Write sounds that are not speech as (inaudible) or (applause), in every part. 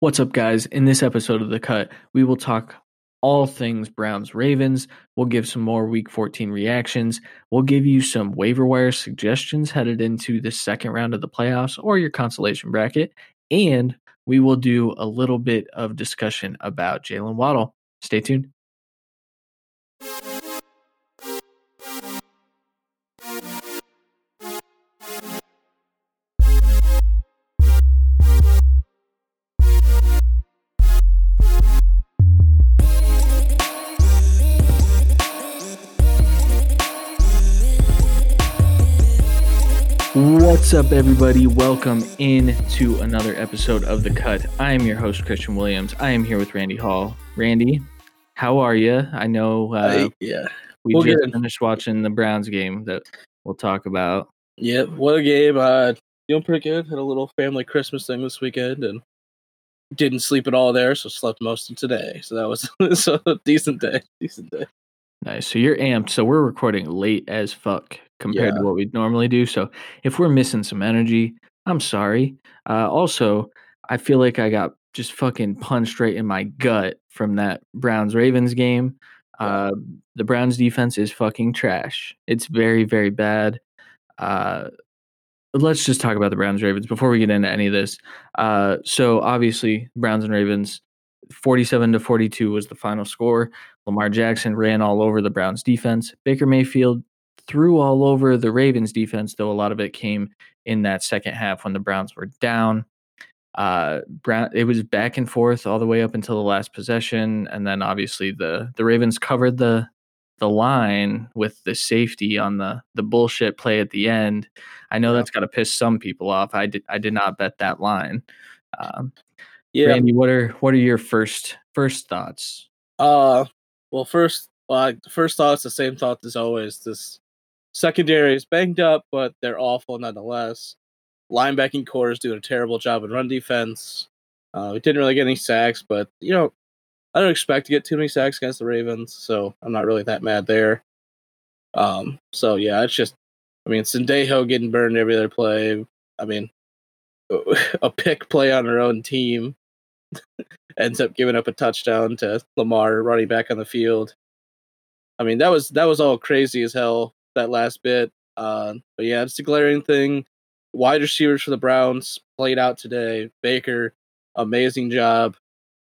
What's up, guys? In this episode of The Cut, we will talk all things Browns Ravens. We'll give some more week 14 reactions. We'll give you some waiver wire suggestions headed into the second round of the playoffs or your consolation bracket. And we will do a little bit of discussion about Jaylen Waddle. Stay tuned. What's up, everybody? Welcome in to another episode of The Cut. I am your host, Christian Williams. I am here with Randy Hall. Randy, how are you? I know uh, Uh, yeah. we we'll just get- finished watching the Browns game that we'll talk about. Yep. What a game. Uh, doing pretty good. Had a little family Christmas thing this weekend and didn't sleep at all there, so slept most of today. So that was (laughs) so a decent day. Decent day. Nice. So you're amped. So we're recording late as fuck compared to what we'd normally do. So if we're missing some energy, I'm sorry. Uh, also, I feel like I got just fucking punched right in my gut from that Browns Ravens game. Uh, the Browns defense is fucking trash. It's very, very bad. Uh, let's just talk about the Browns Ravens before we get into any of this. Uh, so obviously, Browns and Ravens, 47 to 42 was the final score. Lamar Jackson ran all over the Browns defense. Baker Mayfield threw all over the Ravens defense, though a lot of it came in that second half when the Browns were down. Uh, Brown, it was back and forth all the way up until the last possession, and then obviously the the Ravens covered the the line with the safety on the the bullshit play at the end. I know that's got to piss some people off. I did I did not bet that line. Um, Yeah. Randy, what are what are your first first thoughts? Uh well first uh, the first thought's the same thought as always. This secondary is banged up, but they're awful nonetheless. Linebacking core is doing a terrible job in run defense. Uh, we didn't really get any sacks, but you know, I don't expect to get too many sacks against the Ravens, so I'm not really that mad there. Um, so yeah, it's just, I mean, Sendejo getting burned every other play. I mean, (laughs) a pick play on her own team (laughs) ends up giving up a touchdown to Lamar running back on the field. I mean, that was that was all crazy as hell that last bit. Uh, but yeah, it's a glaring thing. Wide receivers for the Browns played out today. Baker, amazing job.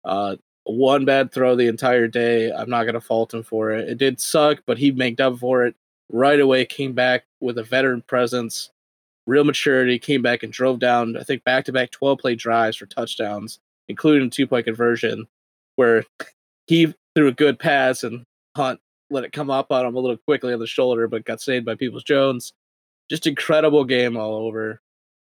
Uh, one bad throw the entire day. I'm not gonna fault him for it. It did suck, but he made up for it right away. Came back with a veteran presence, real maturity. Came back and drove down. I think back to back 12 play drives for touchdowns, including a two point conversion, where he threw a good pass and Hunt let it come up on him a little quickly on the shoulder, but got saved by Peoples Jones. Just incredible game all over.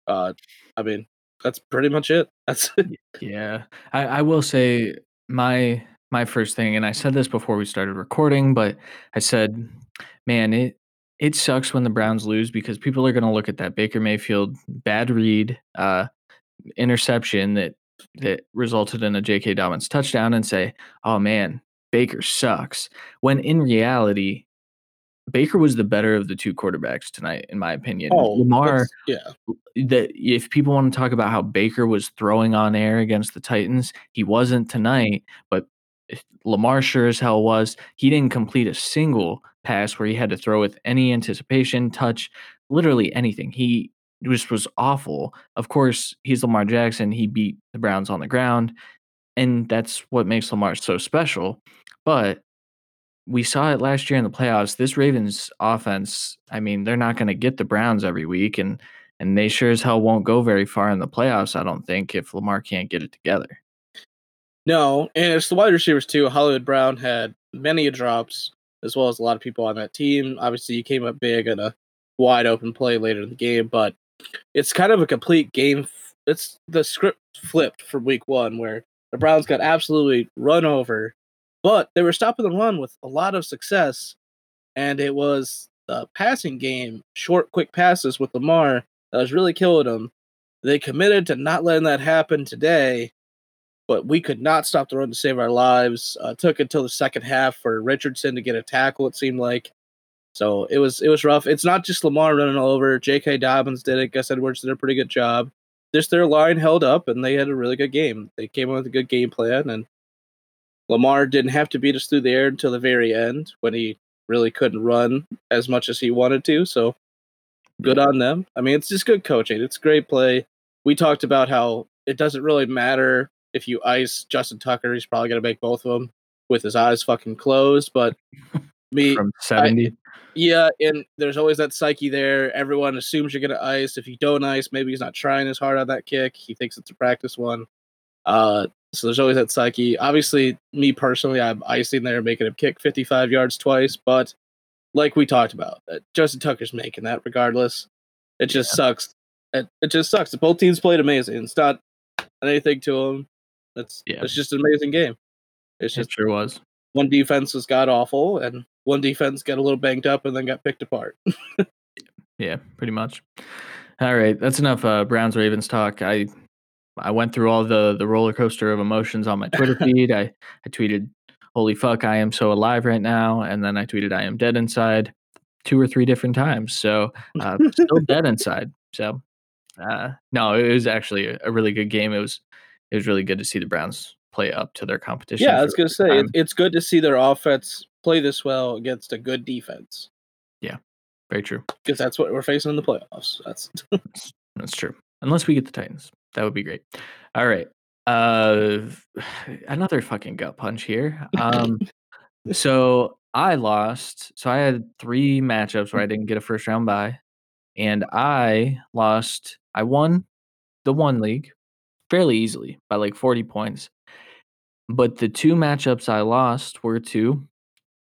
Uh, I mean, that's pretty much it. (laughs) That's Yeah, I, I will say my my first thing, and I said this before we started recording, but I said, man, it it sucks when the Browns lose because people are going to look at that Baker Mayfield bad read, uh, interception that that resulted in a J.K. Dobbins touchdown and say, oh man, Baker sucks. When in reality, Baker was the better of the two quarterbacks tonight, in my opinion. Lamar Oh, that's- yeah. that if people want to talk about how Baker was throwing on air against the Titans, he wasn't tonight, but Lamar sure as hell was. He didn't complete a single pass where he had to throw with any anticipation, touch, literally anything. He just was awful. Of course, he's Lamar Jackson. He beat the Browns on the ground, and that's what makes Lamar so special. But we saw it last year in the playoffs. This Ravens offense, I mean, they're not going to get the Browns every week, and and they sure as hell won't go very far in the playoffs. I don't think if Lamar can't get it together. No, and it's the wide receivers too. Hollywood Brown had many drops, as well as a lot of people on that team. Obviously, you came up big on a wide open play later in the game, but it's kind of a complete game. It's the script flipped from week one, where the Browns got absolutely run over, but they were stopping the run with a lot of success, and it was the passing game, short, quick passes with Lamar that was really killing them. They committed to not letting that happen today but we could not stop the run to save our lives. Uh, took until the second half for Richardson to get a tackle. It seemed like, so it was it was rough. It's not just Lamar running all over. J.K. Dobbins did it. Gus Edwards did a pretty good job. just their line held up, and they had a really good game. They came up with a good game plan, and Lamar didn't have to beat us through the air until the very end when he really couldn't run as much as he wanted to. So good on them. I mean, it's just good coaching. It's great play. We talked about how it doesn't really matter if you ice Justin Tucker. He's probably going to make both of them with his eyes fucking closed. But (laughs) me, from 70. yeah, and there's always that psyche there. Everyone assumes you're going to ice. If you don't ice, maybe he's not trying as hard on that kick. He thinks it's a practice one. Uh, so there's always that psyche. Obviously, me personally, I'm icing there, making him kick 55 yards twice. But like we talked about, uh, Justin Tucker's making that regardless. It just yeah. sucks. It, it just sucks. Both teams played amazing. It's not anything to them. It's yeah. it's just an amazing game. It's just it sure was. One defense was god awful, and one defense got a little banged up and then got picked apart. (laughs) yeah, pretty much. All right, that's enough uh, Browns Ravens talk. I I went through all the the roller coaster of emotions on my Twitter (laughs) feed. I I tweeted, "Holy fuck, I am so alive right now," and then I tweeted, "I am dead inside," two or three different times. So uh, still (laughs) dead inside. So uh, no, it was actually a, a really good game. It was it was really good to see the Browns play up to their competition. Yeah, I was gonna say it, it's good to see their offense play this well against a good defense. Yeah, very true. Because that's what we're facing in the playoffs. (laughs) That's that's true. Unless we get the Titans. That would be great. All right. Uh (sighs) another fucking gut punch here. Um (laughs) so I lost. So I had 3 matchups where I didn't get a first round bye and I lost I won the one league fairly easily by like 40 points. But the two matchups I lost were to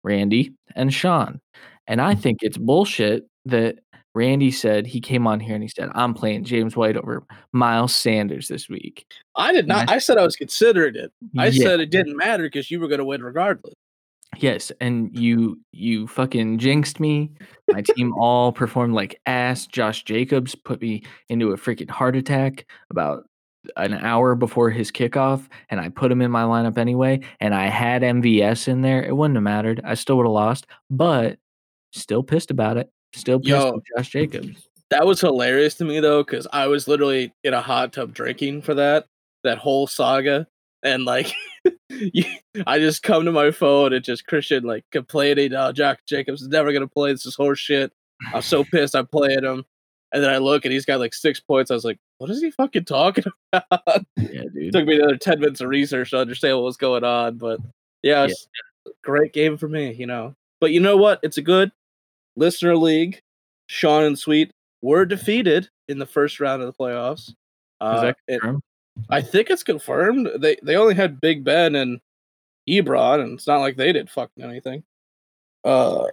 Randy and Sean. And I mm. think it's bullshit that Randy said he came on here and he said, I'm playing James White over Miles Sanders this week. I did not. I, I, said I was considering it. I yeah. said it didn't matter because you were going to win regardless. Yes, and you you fucking jinxed me. My team all performed like ass. Josh Jacobs put me into a freaking heart attack about an hour before his kickoff, and I put him in my lineup anyway. And I had MVS in there. It wouldn't have mattered. I still would have lost, but still pissed about it. Still pissed Yo, Josh Jacobs. That was hilarious to me though, because I was literally in a hot tub drinking for that that whole saga, and like, (laughs) I just come to my phone and just Christian like complaining, "Oh, Jack Jacobs is never gonna play. This is horse shit. I'm so pissed. I played him." And then I look and he's got like six points. I was like, "What is he fucking talking (laughs) about?" Yeah, dude. Took me another ten minutes of research to understand what was going on, but yeah, yeah. great game for me, you know. But you know what? It's a good listener league, Sean and Sweet were defeated in the first round of the playoffs. Uh, it, I think it's confirmed. They they only had Big Ben and Ebron, and it's not like they did fucking anything. Uh,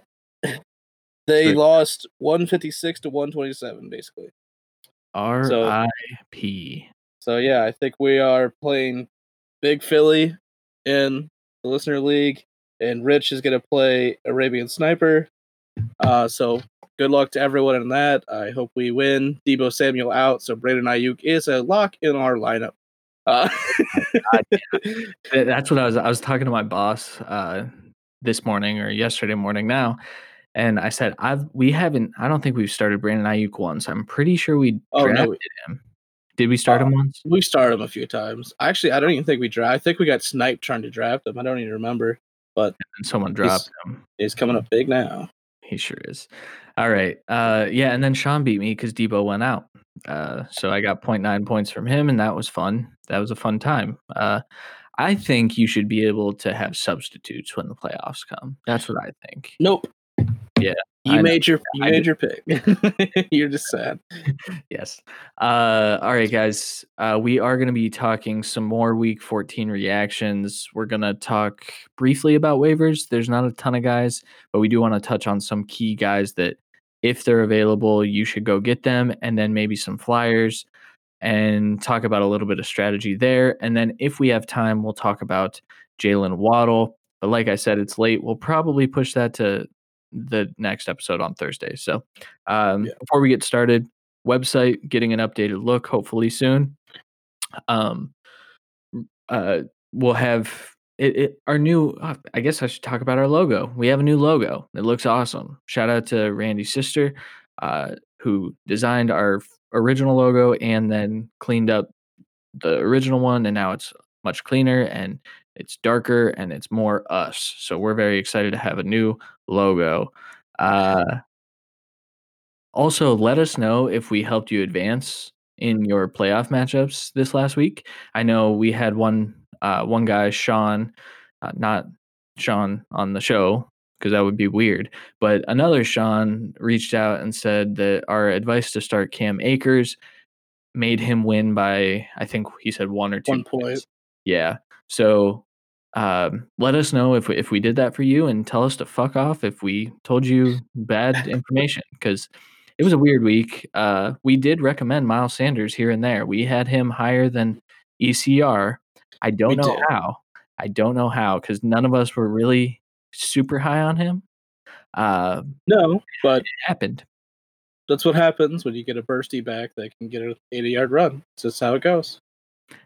they lost one fifty six to one twenty seven, basically. R.I.P. So, so yeah, I think we are playing Big Philly in the listener league, and Rich is gonna play Arabian Sniper, uh, so good luck to everyone in that. I hope we win. Deebo Samuel out, so Brandon Aiyuk is a lock in our lineup. Uh, (laughs) That's what I was. I was talking to my boss uh, this morning or yesterday morning now, and I said, "I've we haven't. I don't think we've started Brandon Aiyuk once. I'm pretty sure we oh, drafted no. him. Did we start uh, him once? We started him a few times. Actually, I don't even think we draft. I think we got sniped trying to draft him. I don't even remember. But someone dropped he's, him. He's coming up big now. He sure is. All right. Uh, yeah, and then Sean beat me because Deebo went out. Uh, so I got 0.9 points from him, and that was fun. That was a fun time. Uh, I think you should be able to have substitutes when the playoffs come. That's what I think. Nope. Yeah. You made your you I made did. your pick. (laughs) You're just sad. (laughs) yes. Uh, all right, guys. Uh, we are going to be talking some more Week 14 reactions. We're going to talk briefly about waivers. There's not a ton of guys, but we do want to touch on some key guys that, if they're available, you should go get them, and then maybe some flyers, and talk about a little bit of strategy there. And then, if we have time, we'll talk about Jaylen Waddle. But like I said, it's late. We'll probably push that to the next episode on Thursday. So um, yeah. before we get started, website getting an updated look hopefully soon. Um, uh, we'll have it, it, our new. Uh, I guess I should talk about our logo. We have a new logo. It looks awesome. Shout out to Randy's sister, uh, who designed our original logo and then cleaned up the original one, and now it's much cleaner and it's darker and it's more us. So we're very excited to have a new logo. Uh, also, let us know if we helped you advance in your playoff matchups this last week. I know we had one uh, one guy, Sean, uh, not Sean on the show because that would be weird, but another Sean reached out and said that our advice to start Cam Akers made him win by I think he said one or two One point. points. Yeah. So um, let us know if we, if we did that for you and tell us to fuck off if we told you bad information because it was a weird week. Uh, we did recommend Miles Sanders here and there. We had him higher than ECR. I don't We know did. how. I don't know how because none of us were really super high on him. Uh, No, but it happened. that's what happens when you get a bursty back that can get an 80 yard run. It's just how it goes.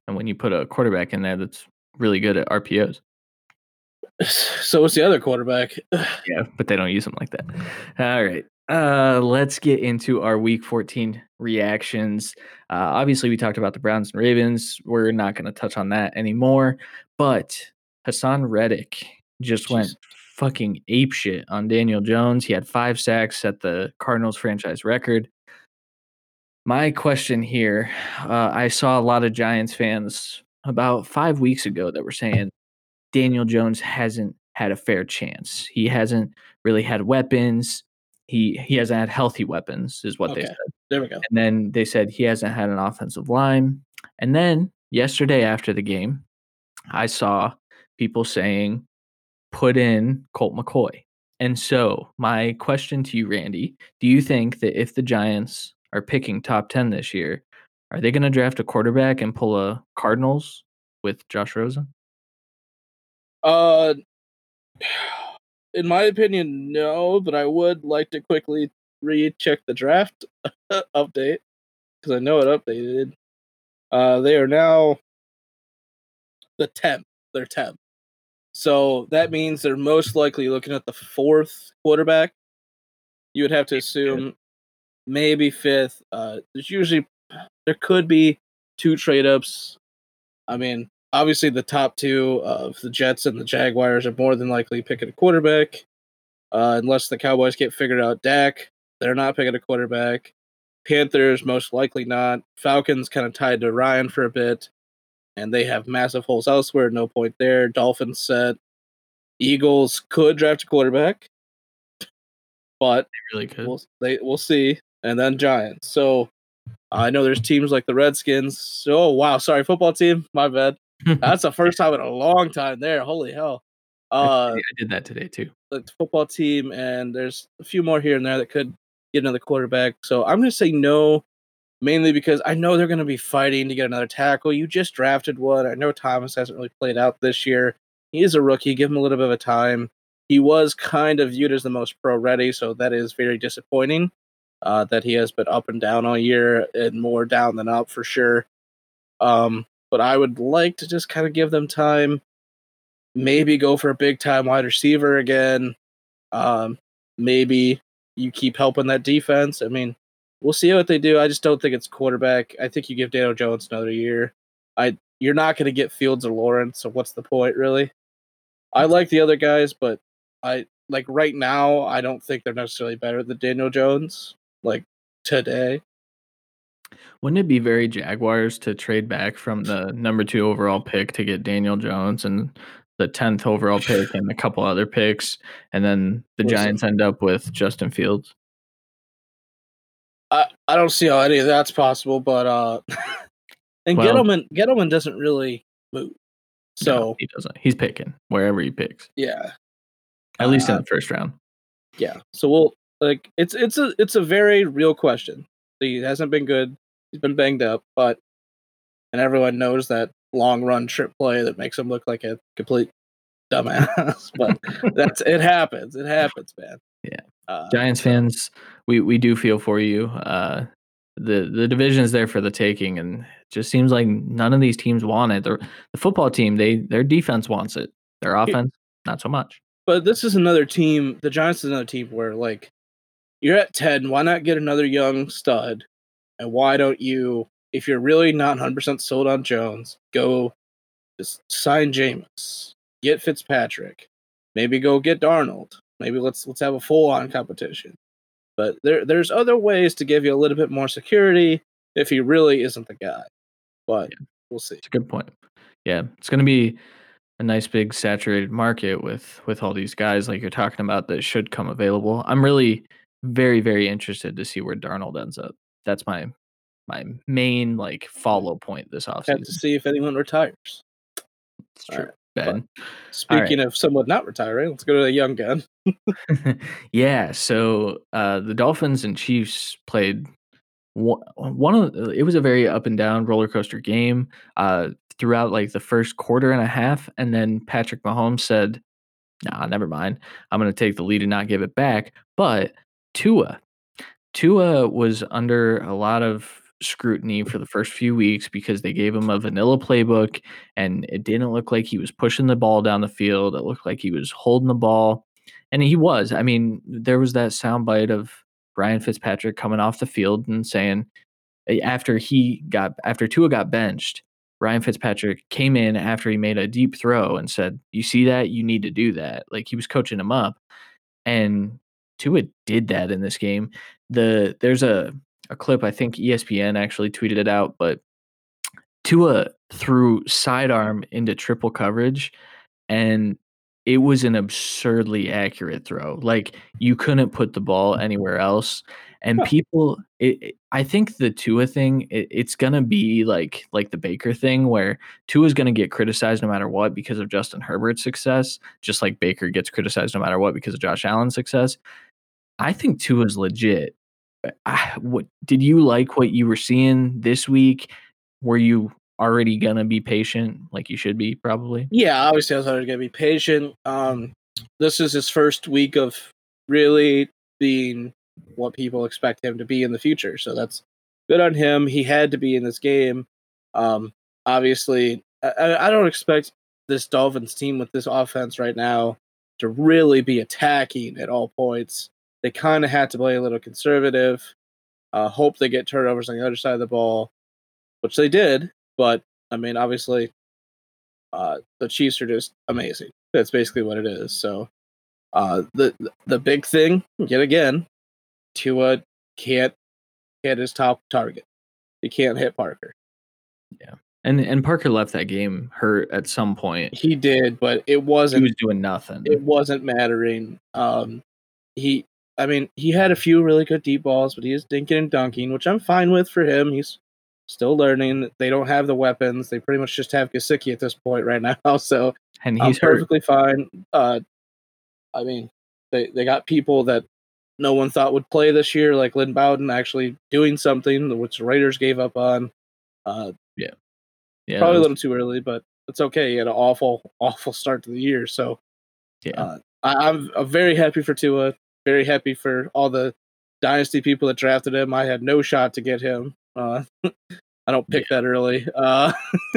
And when you put a quarterback in there that's really good at RPOs. So is the other quarterback. (sighs) Yeah, but they don't use them like that. All right. Uh, let's get into our week 14 reactions. Uh, obviously, we talked about the Browns and Ravens. We're not going to touch on that anymore. But Haason Reddick just went Jeez. fucking apeshit on Daniel Jones. He had five sacks at the Cardinals franchise record. My question here uh, I saw a lot of Giants fans about five weeks ago that were saying Daniel Jones hasn't had a fair chance. He hasn't really had weapons. He he hasn't had healthy weapons, is what they said. There we go. And then they said he hasn't had an offensive line. And then yesterday after the game, I saw people saying, put in Colt McCoy. And so, my question to you, Randy, do you think that if the Giants are picking top 10 this year, are they going to draft a quarterback and pull a Cardinals with Josh Rosen? Uh, in my opinion, no, but I would like to quickly recheck the draft (laughs) update because I know it updated. Uh, they are now the 10th. They're 10th. So that means they're most likely looking at the fourth quarterback. You would have to assume maybe fifth. Uh, there's usually there could be two trade ups. I mean, obviously the top two of the Jets and the Jaguars are more than likely picking a quarterback. Uh, unless the Cowboys get figured out Dak, they're not picking a quarterback. Panthers most likely not. Falcons kind of tied to Ryan for a bit, and they have massive holes elsewhere. No point there. Dolphins set. Eagles could draft a quarterback, but they Really could. we'll they we'll see. And then Giants. So I know there's teams like the Redskins. Oh wow, sorry, football team. My bad. (laughs) That's the first time in a long time there. Holy hell. Uh, I did that today too. the football team, and there's a few more here and there that could get another quarterback. So I'm going to say no, mainly because I know they're going to be fighting to get another tackle. You just drafted one. I know Thomas hasn't really played out this year. He is a rookie. Give him a little bit of a time. He was kind of viewed as the most pro ready, so that is very disappointing. Uh, that he has been up and down all year and more down than up for sure. Um, but I would like to just kind of give them time maybe go for a big time wide receiver again. Um, maybe you keep helping that defense. I mean, we'll see what they do. I just don't think it's quarterback. I think you give Daniel Jones another year. I you're not going to get Fields or Lawrence, so what's the point really? I like the other guys, but I like right now. I don't think they're necessarily better than Daniel Jones. Like today, Wouldn't it be very Jaguars to trade back from the number two overall pick to get Daniel Jones and the tenth overall pick and a couple other picks, and then the Listen. Giants end up with Justin Fields? I I don't see how any of that's possible. But uh, (laughs) and Well- Gettleman Gettleman doesn't really move. So No, he doesn't. He's picking wherever he picks, yeah, at least in Uh, the first round. yeah. So we'll like it's it's a it's a very real question. He hasn't been good. He's been banged up, but and everyone knows that long run trip play that makes him look like a complete dumbass. (laughs) but that's it happens. It happens, man. Yeah. Uh, Giants fans, we we do feel for you. Uh, the the division is there for the taking, and it just seems like none of these teams want it. The, the football team, they their defense wants it. Their offense, not so much. But this is another team. The Giants is another team where like you're at ten. Why not get another young stud? And why don't you, if you're really not 100% sold on Jones, go just sign Jameis, get Fitzpatrick, maybe go get Darnold. Maybe let's let's have a full on competition. But there there's other ways to give you a little bit more security if he really isn't the guy. But yeah. we'll see. It's a good point. Yeah, it's going to be a nice big saturated market with with all these guys like you're talking about that should come available. I'm really very very interested to see where Darnold ends up. That's my my main like follow point this offseason. Have to see if anyone retires. It's true. Right. Ben. Speaking right. of someone not retiring, let's go to the young gun. (laughs) yeah, so uh, the Dolphins and Chiefs played one of it was a very up and down roller coaster game. Uh, throughout like the first quarter and a half, and then Patrick Mahomes said, "Nah, never mind. I'm going to take the lead and not give it back." But Tua, Tua was under a lot of scrutiny for the first few weeks because they gave him a vanilla playbook and it didn't look like he was pushing the ball down the field. It looked like he was holding the ball. And he was. I mean, there was that soundbite of Ryan Fitzpatrick coming off the field and saying eh, after he got after Tua got benched, Ryan Fitzpatrick came in after he made a deep throw and said, "You see that? You need to do that." Like he was coaching him up, and Tua did that in this game. The there's a a clip I think ESPN actually tweeted it out, but Tua threw sidearm into triple coverage, and it was an absurdly accurate throw. Like you couldn't put the ball anywhere else and people it, it, i think the tua thing it, it's gonna be like like the baker thing where tua is gonna get criticized no matter what because of justin herbert's success just like baker gets criticized no matter what because of josh allen's success i think Tua is legit I, what did you like what you were seeing this week were you already gonna be patient like you should be probably yeah obviously i was already gonna be patient um this is his first week of really being what people expect him to be in the future. So that's good on him. He had to be in this game. Um, obviously, I, I don't expect this Dolphins team with this offense right now to really be attacking at all points. They kind of had to play a little conservative. Uh, hope they get turnovers on the other side of the ball, which they did. But I mean, obviously, uh, the Chiefs are just amazing. That's basically what it is. So, uh, the the big thing, yet again, Tua can't hit his top target. He can't hit Parker. Yeah. And and Parker left that game hurt at some point. He did, but it wasn't he was doing nothing. It wasn't mattering. Um he I mean, he had a few really good deep balls, but he is dinking and dunking, which I'm fine with for him. He's still learning. They don't have the weapons. They pretty much just have Gesicki at this point right (laughs) now. So and he's perfectly fine. Uh I mean, they they got people that no one thought would play this year, like Lynn Bowden actually doing something, which the Raiders gave up on. Uh, yeah, yeah, probably a little too early, but it's okay. He had an awful, (laughs) awful start to the year, so yeah, uh, I, am I'm, I'm very happy for Tua. Very happy for all the dynasty people that drafted him. I had no shot to get him. Uh, (laughs) I don't pick yeah. that early. Uh, (laughs)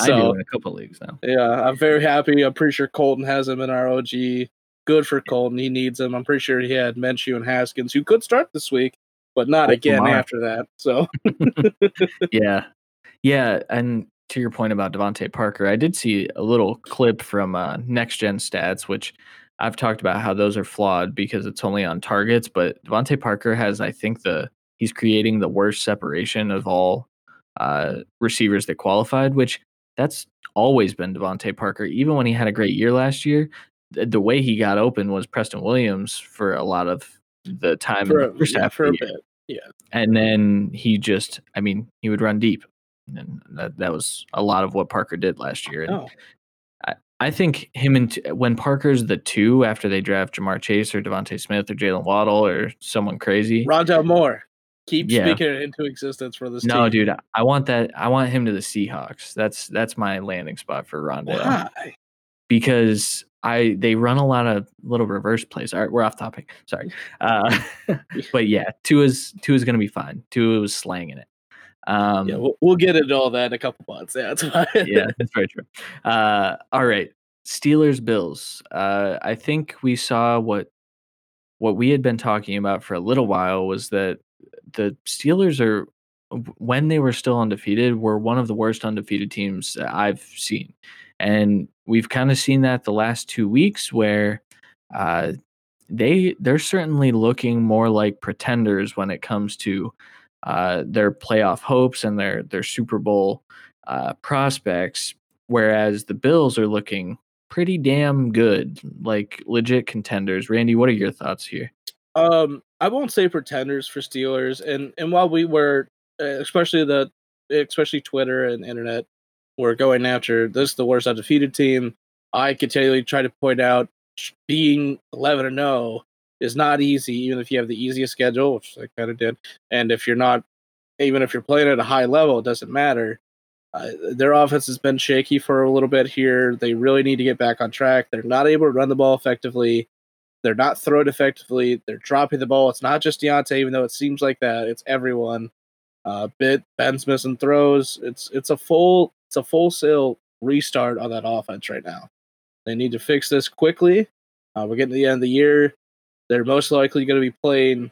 so, I do in a couple leagues now. Yeah, I'm very happy. I'm pretty sure Colton has him in our OG good for Colton. He needs him. I'm pretty sure he had Minshew and Haskins, who could start this week, but not oh, again after that. So, (laughs) yeah, yeah. And to your point about DeVante Parker, I did see a little clip from uh, Next Gen Stats, which I've talked about how those are flawed because it's only on targets. But DeVante Parker has, I think, the he's creating the worst separation of all uh, receivers that qualified, which that's always been DeVante Parker. Even when he had a great year last year, the way he got open was Preston Williams for a lot of the time for, in the first yeah, half for a bit. Yeah. And then he just I mean, he would run deep. And that that was a lot of what Parker did last year. And oh. I, think him and t- when Parker's the two after they draft Ja'Marr Chase or DeVonta Smith or Jaylen Waddle or someone crazy. Rondale Moore. Keep yeah. speaking it into existence for this. No, team. dude, I want that. I want him to the Seahawks. That's that's my landing spot for Rondale. Why? Because I they run a lot of little reverse plays. All right, we're off topic. Sorry. Uh, (laughs) but yeah, Tua is Tua is gonna be fine. Tua was slanging it. Um, yeah, we'll, we'll, get into all that in a couple months. Yeah, that's (laughs) fine. yeah, that's very true. Uh, all right, Steelers Bills. Uh, I think we saw what what we had been talking about for a little while was that the Steelers are when they were still undefeated were one of the worst undefeated teams that I've seen. And we've kind of seen that the last 2 weeks where uh, they they're certainly looking more like pretenders when it comes to uh, their playoff hopes and their their Super Bowl uh, prospects, whereas the Bills are looking pretty damn good, like legit contenders. Randy, what are your thoughts here? Um, I won't say pretenders for Steelers, and and while we were, uh, especially the, especially Twitter and internet, were going after this is the worst undefeated team. I continually try to point out being 11 and 0 is not easy, even if you have the easiest schedule, which I kind of did. And if you're not, even if you're playing at a high level, it doesn't matter. Uh, their offense has been shaky for a little bit here. They really need to get back on track. They're not able to run the ball effectively. They're not throwing effectively. They're dropping the ball. It's not just Diontae, even though it seems like that. It's everyone. Uh, Big Ben's missing throws. It's it's a full it's a full sale restart on that offense right now. They need to fix this quickly. Uh, we're getting to the end of the year. They're most likely going to be playing.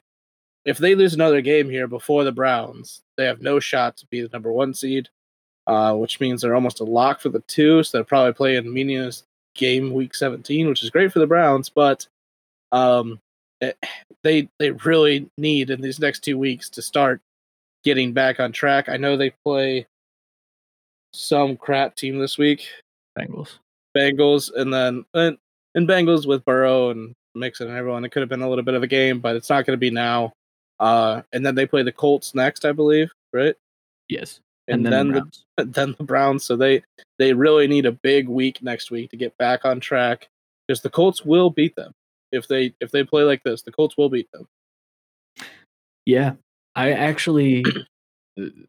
If they lose another game here before the Browns, they have no shot to be the number one seed, uh, which means they're almost a lock for the two. So they're probably playing meaningless game week 17, which is great for the Browns, but um, it, eh, they they really need in these next two weeks to start getting back on track. I know they play some crap team this week, Bengals. Bengals, and then and, and Bengals with Burrow and Mixon and everyone. It could have been a little bit of a game, but it's not going to be now. Uh, and then they play the Colts next, I believe, right? Yes. And, and then, then the, the (laughs) then the Browns. So they they really need a big week next week to get back on track because the Colts will beat them if they if they play like this. The Colts will beat them. Yeah, I actually (clears throat) the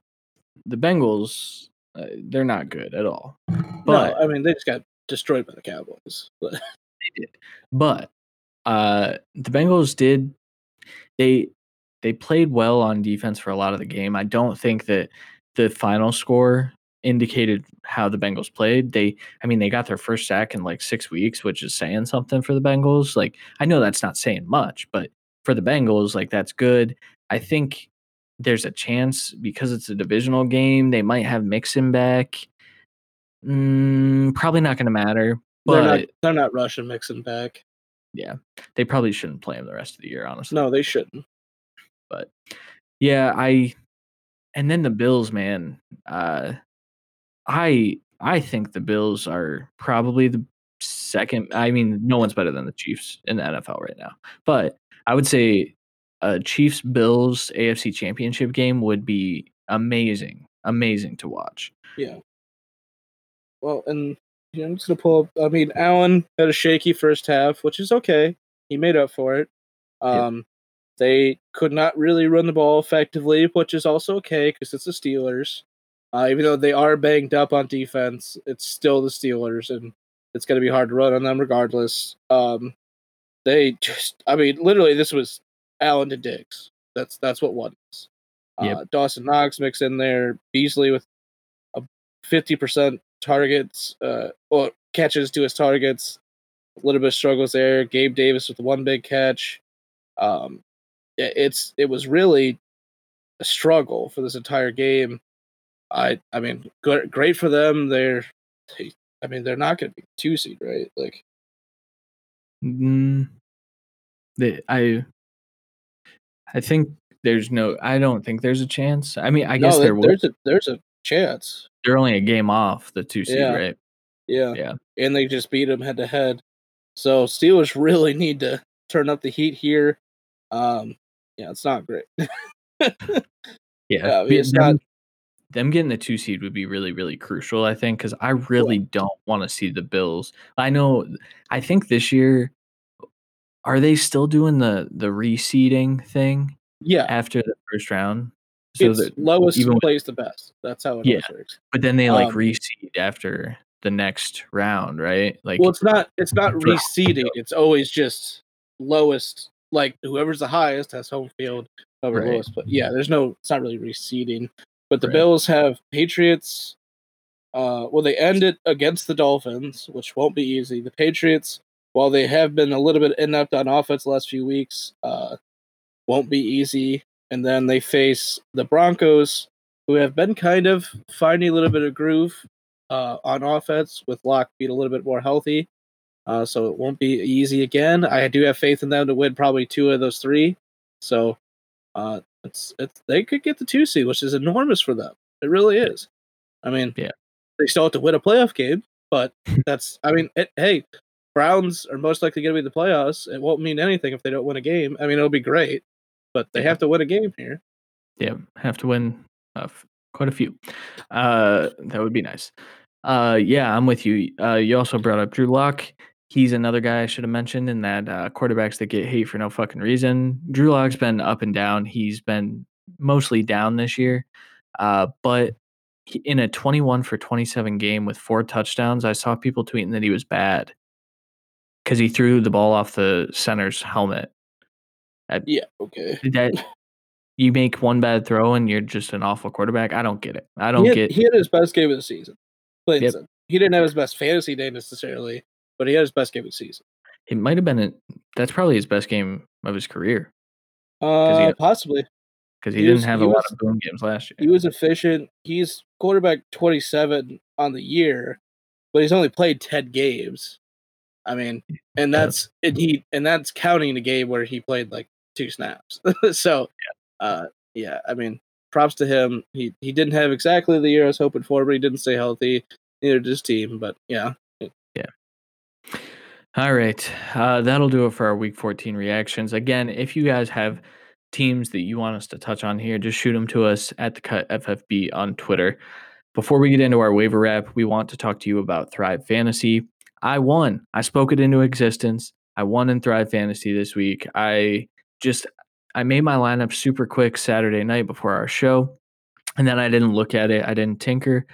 Bengals uh, they're not good at all. But no, I mean they just got destroyed by the Cowboys. But (laughs) they did. But uh, the Bengals did they they played well on defense for a lot of the game. I don't think that the final score indicated how the Bengals played. They I mean they got their first sack in like 6 weeks, which is saying something for the Bengals. Like I know that's not saying much, but for the Bengals like that's good. I think there's a chance because it's a divisional game, they might have Mixon back. Mm, probably not going to matter. But they're not, they're not rushing Mixon back. Yeah, they probably shouldn't play him the rest of the year. Honestly, no, they shouldn't. But yeah, I and then the Bills, man. Uh, I I think the Bills are probably the second. I mean, no one's better than the Chiefs in the NFL right now. But I would say a Chiefs Bills AFC Championship game would be amazing, amazing to watch. Yeah. Well, and you know, I'm just gonna pull up. I mean, Allen had a shaky first half, which is okay. He made up for it. Um, They could not really run the ball effectively, which is also okay because it's the Steelers. Uh, even though they are banged up on defense, it's still the Steelers, and it's going to be hard to run on them regardless. Um, they just, I mean, literally, this was Allen to Diggs. That's that's what one is. Yep. Uh, Dawson Knox mixed in there. Beasley with a fifty percent targets, uh, or catches to his targets. A little bit of struggles there. Gabe Davis with one big catch. Um, it's it was really a struggle for this entire game. I I mean, good, great for them. They're, they, I mean, they're not going to be two seed, right? Like, mm, they, I I think there's no. I don't think there's a chance. I mean, I no, guess there there's a there's a chance. They're only a game off the two seed, yeah. right? Yeah, yeah, and they just beat them head to head. So Steelers (laughs) really need to turn up the heat here. Um, yeah, it's not great. (laughs) yeah, yeah it's them, not. Them getting the two seed would be really, really crucial. I think because I really don't want to see the Bills. I know. I think this year are they still doing the the reseeding thing? Yeah. After the first round, so it's lowest even plays the best. That's how it yeah. works. But then they like um, reseed after the next round, right? Like, well, it's not it's not reseeding. It's always just lowest. Like whoever's the highest has home field over right. lowest. But yeah, there's no. It's not really reseeding. But the right. Bills have Patriots. Uh, well, they end it against the Dolphins, which won't be easy. The Patriots, while they have been a little bit inept on offense the last few weeks, uh, won't be easy. And then they face the Broncos, who have been kind of finding a little bit of groove uh, on offense with Lock being a little bit more healthy. Uh, so it won't be easy again. I do have faith in them to win probably two of those three. So uh, it's, it's they could get the two seed, which is enormous for them. It really is. I mean, Yeah. they still have to win a playoff game, but (laughs) that's. I mean, it, hey, Browns are most likely going to be in the playoffs. It won't mean anything if they don't win a game. I mean, it'll be great, but they Yeah. have to win a game here. Yeah, have to win uh, quite a few. Uh, that would be nice. Uh, yeah, I'm with you. Uh, you also brought up Drew Lock. He's another guy I should have mentioned in that uh, quarterbacks that get hate for no fucking reason. Drew Lock's been up and down. He's been mostly down this year, uh, but he, in a 21 for 27 game with four touchdowns, I saw people tweeting that he was bad because he threw the ball off the center's helmet. Yeah. Okay. That you make one bad throw and you're just an awful quarterback. I don't get it. I don't had, get. he had his best game of the season. Yep. He didn't have his best fantasy day necessarily, but he had his best game of the season. It might have been. A, that's probably his best game of his career Uh, he had- possibly. because he, He didn't was- have he a lot of boom games last year. He was efficient. He's quarterback 27 on the year, but he's only played 10 games. I mean, and that's and he and that's counting the game where he played like two snaps. (laughs) so, uh, yeah, I mean, props to him. He he didn't have exactly the year I was hoping for, but he didn't stay healthy. Neither did his team, but yeah, yeah, All right, uh, that'll do it for our Week 14 reactions. Again, if you guys have teams that you want us to touch on here, just shoot them to us at the Cut FFB on Twitter. Before we get into our waiver wrap, we want to talk to you about Thrive Fantasy. I won. I spoke it into existence. I won in Thrive Fantasy this week. I just I made my lineup super quick Saturday night before our show, and then I didn't look at it. I didn't tinker.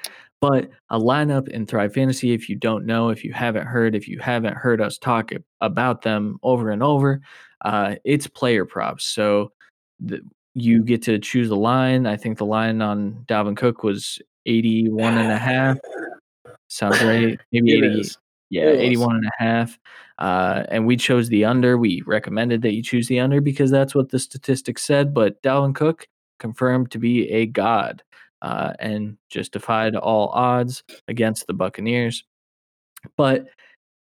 But a lineup in Thrive Fantasy, if you don't know, if you haven't heard, if you haven't heard us talk about them over and over, uh, it's player props. So the, you get to choose a line. I think the line on Dalvin Cook was 81 and a half. (laughs) Sounds right. Maybe it 80, is. yeah, It 81 and a half. Uh, and we chose the under. We recommended that you choose the under because that's what the statistics said. But Dalvin Cook confirmed to be a god uh, and just defied all odds against the Buccaneers. But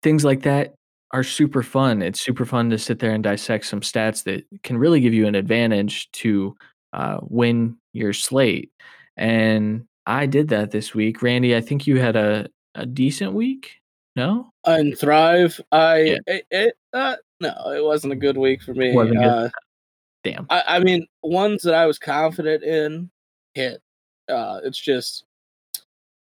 things like that are super fun. It's super fun to sit there and dissect some stats that can really give you an advantage to uh, win your slate. And I did that this week. Randy, I think you had a, a decent week. No? And Thrive, I Yeah. it, it uh, no, it wasn't a good week for me. Uh, Damn. I, I mean, ones that I was confident in hit. Uh, it's just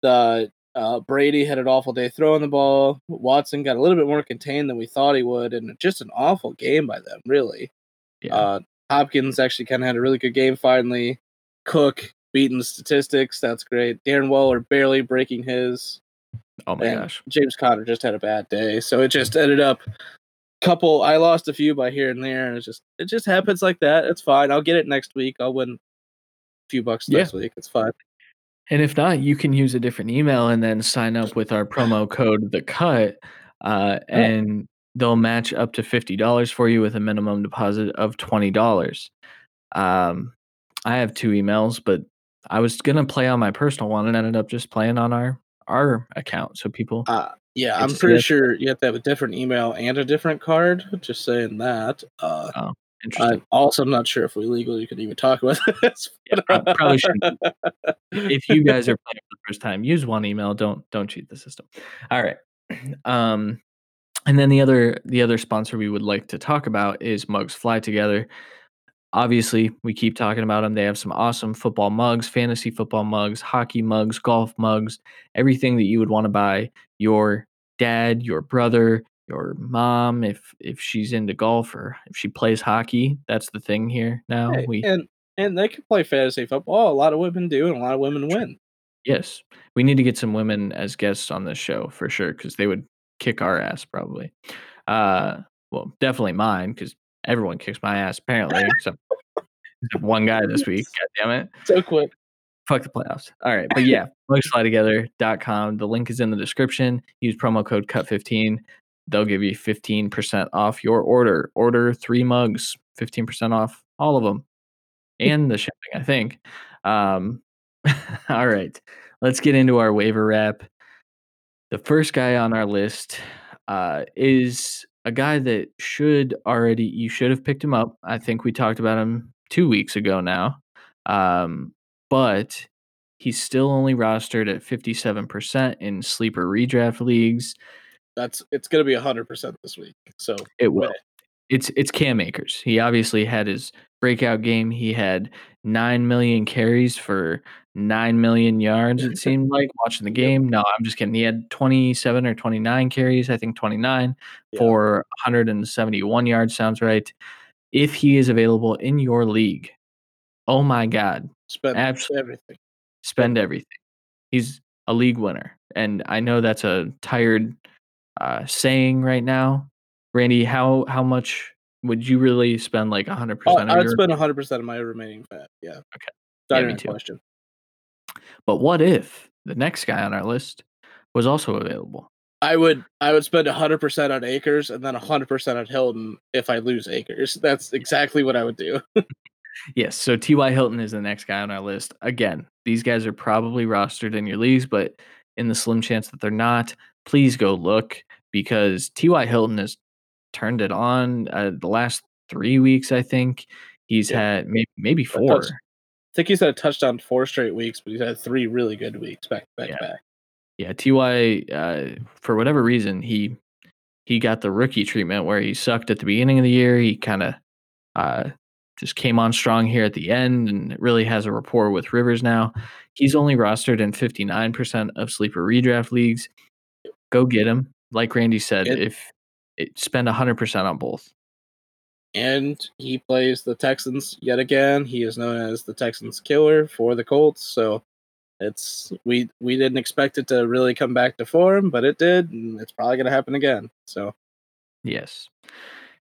the uh, Brady had an awful day throwing the ball. Watson got a little bit more contained than we thought he would, and just an awful game by them, really. Yeah. Uh, Hopkins actually kind of had a really good game finally. Cook beating the statistics. That's great. Darren Waller barely breaking his. Oh my and gosh. James Conner just had a bad day, so it just ended up couple. I lost a few by here and there, and it's just it just happens like that. It's fine. I'll get it next week. I'll win a few bucks Yeah. next week. It's fine. And if not, you can use a different email and then sign up with our promo code the cut uh, and they'll match up to $50 for you with a minimum deposit of $20. Um, I have two emails, but I was going to play on my personal one and ended up just playing on our our account. So people Uh, yeah, I'm pretty sure you have to have a different email and a different card. Just saying that. Uh, interesting. I'm also not sure if we legally could even talk about (laughs) this. Yeah, probably shouldn't. (laughs) if you guys are playing for the first time, use one email. Don't don't cheat the system. All right. (clears throat) Um, and then the other the other sponsor we would like to talk about is Mugs Fly Together. Obviously, we keep talking about them. They have some awesome football mugs, fantasy football mugs, hockey mugs, golf mugs, everything that you would want to buy your dad, your brother, your mom if if she's into golf or if she plays hockey. That's the thing here now. Hey, we and and they can play fantasy football. A lot of women do, and a lot of women win. Yes. We need to get some women as guests on this show for sure because they would kick our ass probably. Uh, well, definitely mine because everyone kicks my ass apparently, except, except one guy this week. (laughs) God damn it. So quick. Fuck the playoffs. All right. But yeah, (laughs) mugsflytogether.com. The link is in the description. Use promo code CUT15. They'll give you 15% off your order. Order three mugs, 15% off all of them. and the shipping, I think. Um, (laughs) all right, let's get into our waiver wrap. The first guy on our list uh, is a guy that should already you should have picked him up. I think we talked about him two weeks ago now, um, but he's still only rostered at fifty seven percent in sleeper redraft leagues. That's it's going to be hundred percent this week. So it will. It's it's Cam Akers. He obviously had his breakout game. He had nine million carries for nine million yards. It (laughs) seemed like watching the game. No, I'm just kidding. He had 27 or 29 carries. I think 29 yeah. for 171 yards. Sounds right. If he is available in your league, oh my god, spend Absolutely. everything. Spend everything. He's a league winner, and I know that's a tired uh, saying right now. Randy, how how much would you really spend like hundred oh, percent? I'd your... spend hundred percent of my remaining fat. Yeah. Okay. yeah, me too. question. But what if the next guy on our list was also available? I would I would spend hundred percent on Akers and then hundred percent on Hilton if I lose Akers. That's exactly what I would do. yes. So T.Y. Hilton is the next guy on our list. Again, these guys are probably rostered in your leagues, but in the slim chance that they're not, please go look because T.Y. Hilton has turned it on uh, the last three weeks. I think he's yeah. had maybe maybe four. I think he's had a touchdown four straight weeks, but he's had three really good weeks back back yeah. back. Yeah, Ty uh, for whatever reason he he got the rookie treatment where he sucked at the beginning of the year. He kind of uh, just came on strong here at the end and really has a rapport with Rivers now. He's only rostered in 59% of sleeper redraft leagues. Go get him. Like Randy said, it, if spend 100% on both. And he plays the Texans yet again. He is known as the Texans killer for the Colts. So it's we we didn't expect it to really come back to form, but it did, and it's probably going to happen again. So yes.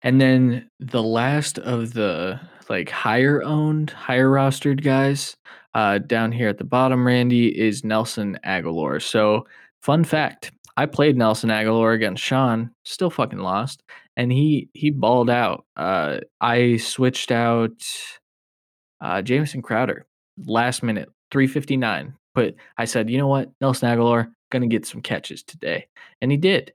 And then the last of the like higher owned, higher rostered guys uh, down here at the bottom, Randy, is Nelson Agholor. So, fun fact I played Nelson Agholor against Sean, still fucking lost, and he he balled out. Uh, I switched out uh, Jamison Crowder last minute, three fifty nine. But I said, you know what, Nelson Agholor gonna get some catches today, and he did.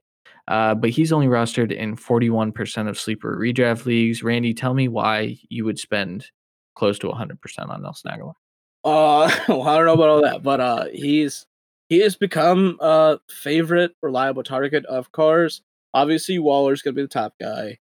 Uh, but he's only rostered in forty one percent of sleeper redraft leagues. Randy, tell me why you would spend close to hundred percent on Nelson Agholor. Uh, (laughs) well, I don't know about all that, but uh, he's he has become a favorite, reliable target of Carr's. Obviously, Waller's going to be the top guy.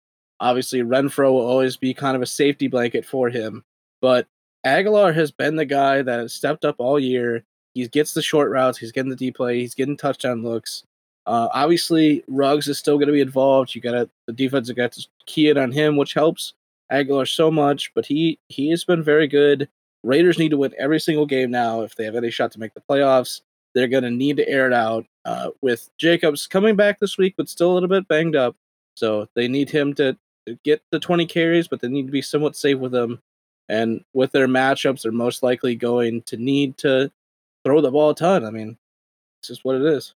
Obviously, Renfro will always be kind of a safety blanket for him. But Agholor has been the guy that has stepped up all year. He gets the short routes, he's getting the deep play, he's getting touchdown looks. Uh, obviously, Ruggs is still going to be involved. You got the defense has got to key it on him, which helps Agholor so much. But he he has been very good. Raiders need to win every single game now if they have any shot to make the playoffs. They're going to need to air it out uh, with Jacobs coming back this week, but still a little bit banged up. So they need him to, get the 20 carries, but they need to be somewhat safe with him. And with their matchups, they're most likely going to need to throw the ball a ton. I mean, it's just what it is.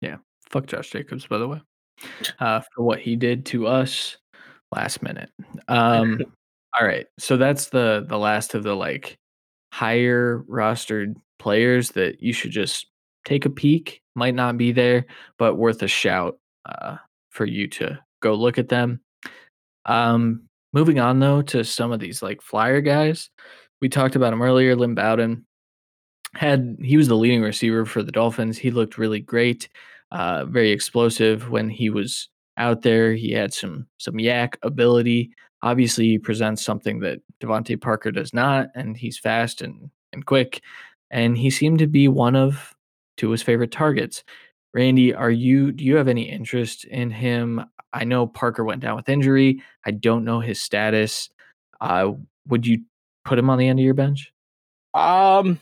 Yeah. Fuck Josh Jacobs, by the way, uh, for what he did to us last minute. Um, (laughs) all right. So that's the the last of the like higher rostered players that you should just take a peek. Might not be there, but worth a shout uh, for you to go look at them. Um, moving on though to some of these like flyer guys, we talked about him earlier. Lynn Bowden had he was the leading receiver for the Dolphins. He looked really great, uh, very explosive when he was out there. He had some some YAC ability. Obviously, he presents something that DeVante Parker does not, and he's fast and and quick and he seemed to be one of Tua's favorite targets. Randy, are you do you have any interest in him? I know Parker went down with injury. I don't know his status. Uh, would you put him on the end of your bench? Um,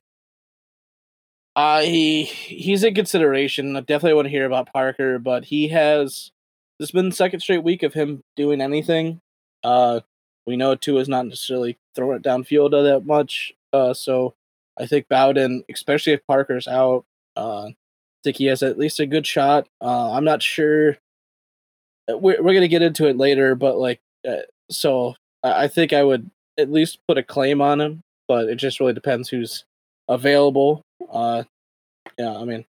uh, he he's in consideration. I definitely want to hear about Parker, but he has this has been the second straight week of him doing anything. Uh, we know Tua's not necessarily throwing it downfield that much. Uh, so I think Bowden, especially if Parker's out, uh, I think he has at least a good shot. Uh, I'm not sure. Uh, we're we're gonna get into it later, but like, uh, so I think I would at least put a claim on him, but it just really depends who's available. Uh, yeah, I mean,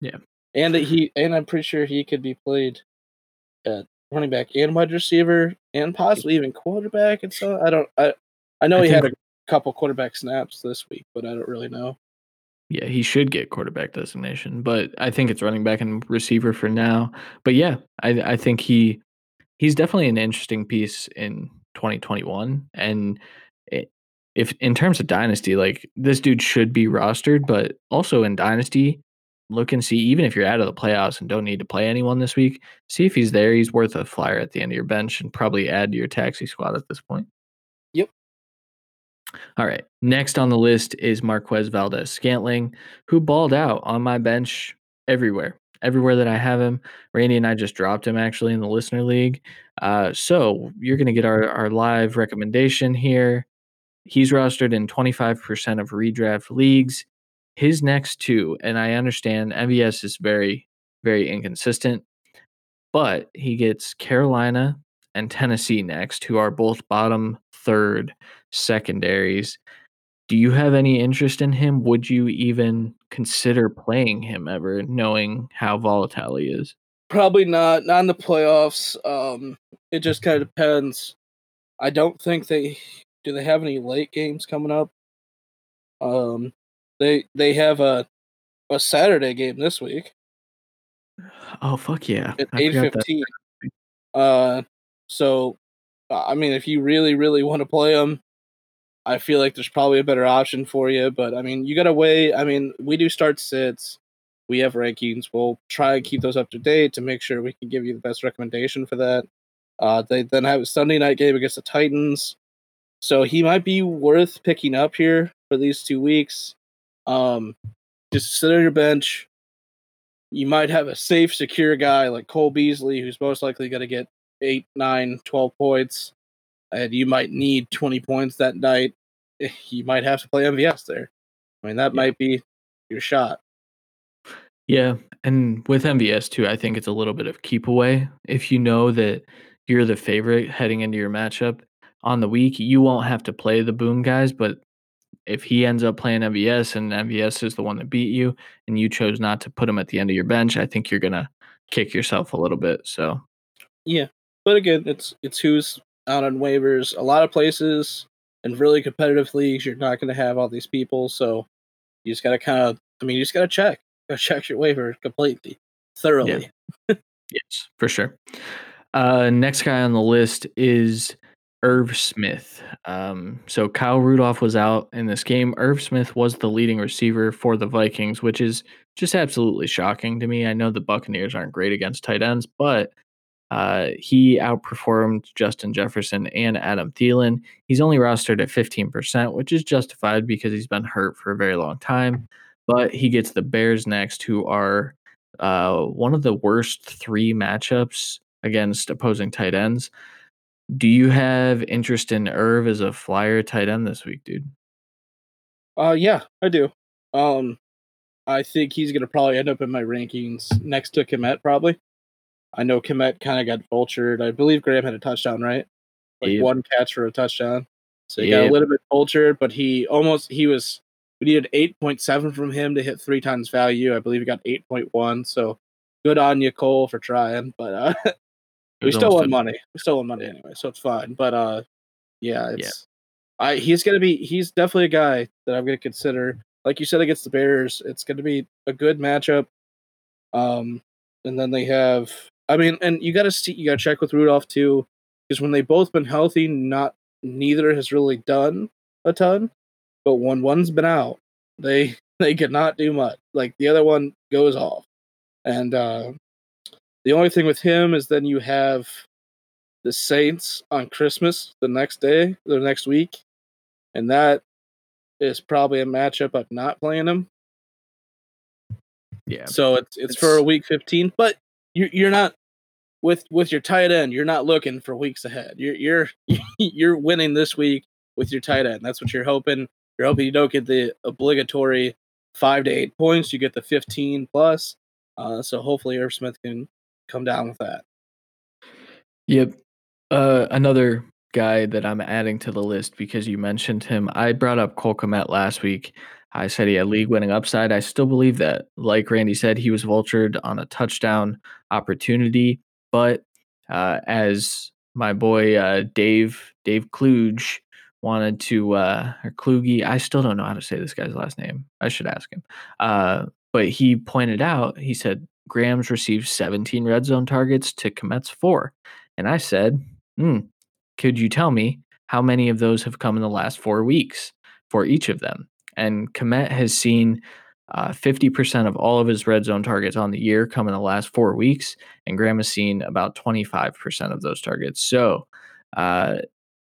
Yeah. and he and I'm pretty sure he could be played at running back and wide receiver and possibly even quarterback. And so I don't, I I know I he had a couple quarterback snaps this week, but I don't really know. Yeah, he should get quarterback designation, but I think it's running back and receiver for now. But yeah, I I think he he's definitely an interesting piece in 2021 and it, if in terms of dynasty like this dude should be rostered but also in dynasty look and see even if you're out of the playoffs and don't need to play anyone this week see if he's there he's worth a flyer at the end of your bench and probably add to your taxi squad at this point Yep. all right next on the list is Marquez Valdes-Scantling who balled out on my bench everywhere everywhere that i have him randy and i just dropped him actually in the listener league uh, so you're going to get our, our live recommendation here. He's rostered in 25% of redraft leagues. His next two, and I understand MVS is very, very inconsistent, but he gets Carolina and Tennessee next, who are both bottom third secondaries. Do you have any interest in him? Would you even consider playing him ever, knowing how volatile he is? Probably not. Not in the playoffs. Um, it just kind of depends. I don't think they do. They have any late games coming up. Um, they they have a a Saturday game this week Oh fuck yeah! at eight fifteen. Uh, so I mean, if you really really want to play them, I feel like there's probably a better option for you. But I mean, you got to weigh. I mean, we do start sits. We have rankings. We'll try and keep those up to date to make sure we can give you the best recommendation for that. Uh, they then have a Sunday night game against the Titans, so he might be worth picking up here for these two weeks. Um, just sit on your bench. You might have a safe, secure guy like Cole Beasley, who's most likely going to get 8, 9, 12 points, and you might need 20 points that night. (laughs) You might have to play MVS there. I mean, that Yeah. might be your shot. Yeah, and with MVS too, I think it's a little bit of keep away. If you know that you're the favorite heading into your matchup on the week, you won't have to play the boom guys. But if he ends up playing MVS and MVS is the one that beat you, and you chose not to put him at the end of your bench, I think you're gonna kick yourself a little bit. So Yeah, but again, it's it's who's out on waivers. A lot of places and really competitive leagues, you're not going to have all these people, so you just got to kind of. I mean, you just got to check, got to check your waiver completely, thoroughly. Yes, for sure. Uh, next guy on the list is Irv Smith. Um, so Kyle Rudolph was out in this game. Irv Smith was the leading receiver for the Vikings, which is just absolutely shocking to me. I know the Buccaneers aren't great against tight ends, but uh, he outperformed Justin Jefferson and Adam Thielen. He's only rostered at 15%, which is justified because he's been hurt for a very long time. But he gets the Bears next, who are uh, one of the worst three matchups against opposing tight ends. Do you have interest in Irv as a flyer tight end this week, dude? Uh, yeah, I do. Um, I think he's going to probably end up in my rankings next to Kmet, probably. I know Kmet kind of got vultured. I believe Graham had a touchdown, right? Like Yep. one catch for a touchdown. So he got a little bit vultured, but he almost he was we needed eight point seven from him to hit three times value. I believe he got eight point one. So good on you, Cole, for trying. But uh (laughs) we still won a- money. We still won money anyway, so it's fine. But uh yeah, Yeah. it's I he's gonna be he's definitely a guy that I'm gonna consider. Like you said against the Bears, it's gonna be a good matchup. Um and then they have I mean, and you gotta see you gotta check with Rudolph too, because when they both been healthy, not neither has really done a ton. But when one's been out, they (laughs) they cannot do much. Like the other one goes off. And uh the only thing with him is then you have the Saints on Christmas the next day, the next week, and that is probably a matchup of not playing him. Yeah. So it's it's, for a week fifteen, but you you're not with with your tight end. You're not looking for weeks ahead. You're you're (laughs) you're winning this week with your tight end. That's what you're hoping. You're hoping you don't get the obligatory five to eight points. You get the fifteen plus. Uh, so hopefully Irv Smith can come down with that. Yep. Uh, another guy that I'm adding to the list because you mentioned him. I brought up Cole Kmet last week. I said he had league winning upside. I still believe that. Like Randy said, he was vultured on a touchdown opportunity, but uh, as my boy uh, Dave Dave Kluge wanted to uh, or Kluge, I still don't know how to say this guy's last name. I should ask him. Uh, but he pointed out, he said Graham's received 17 red zone targets to Kmet's four, and I said, hmm, could you tell me how many of those have come in the last four weeks for each of them? And Kmet has seen uh, 50% of all of his red zone targets on the year come in the last four weeks, and Graham has seen about 25% of those targets. So, uh,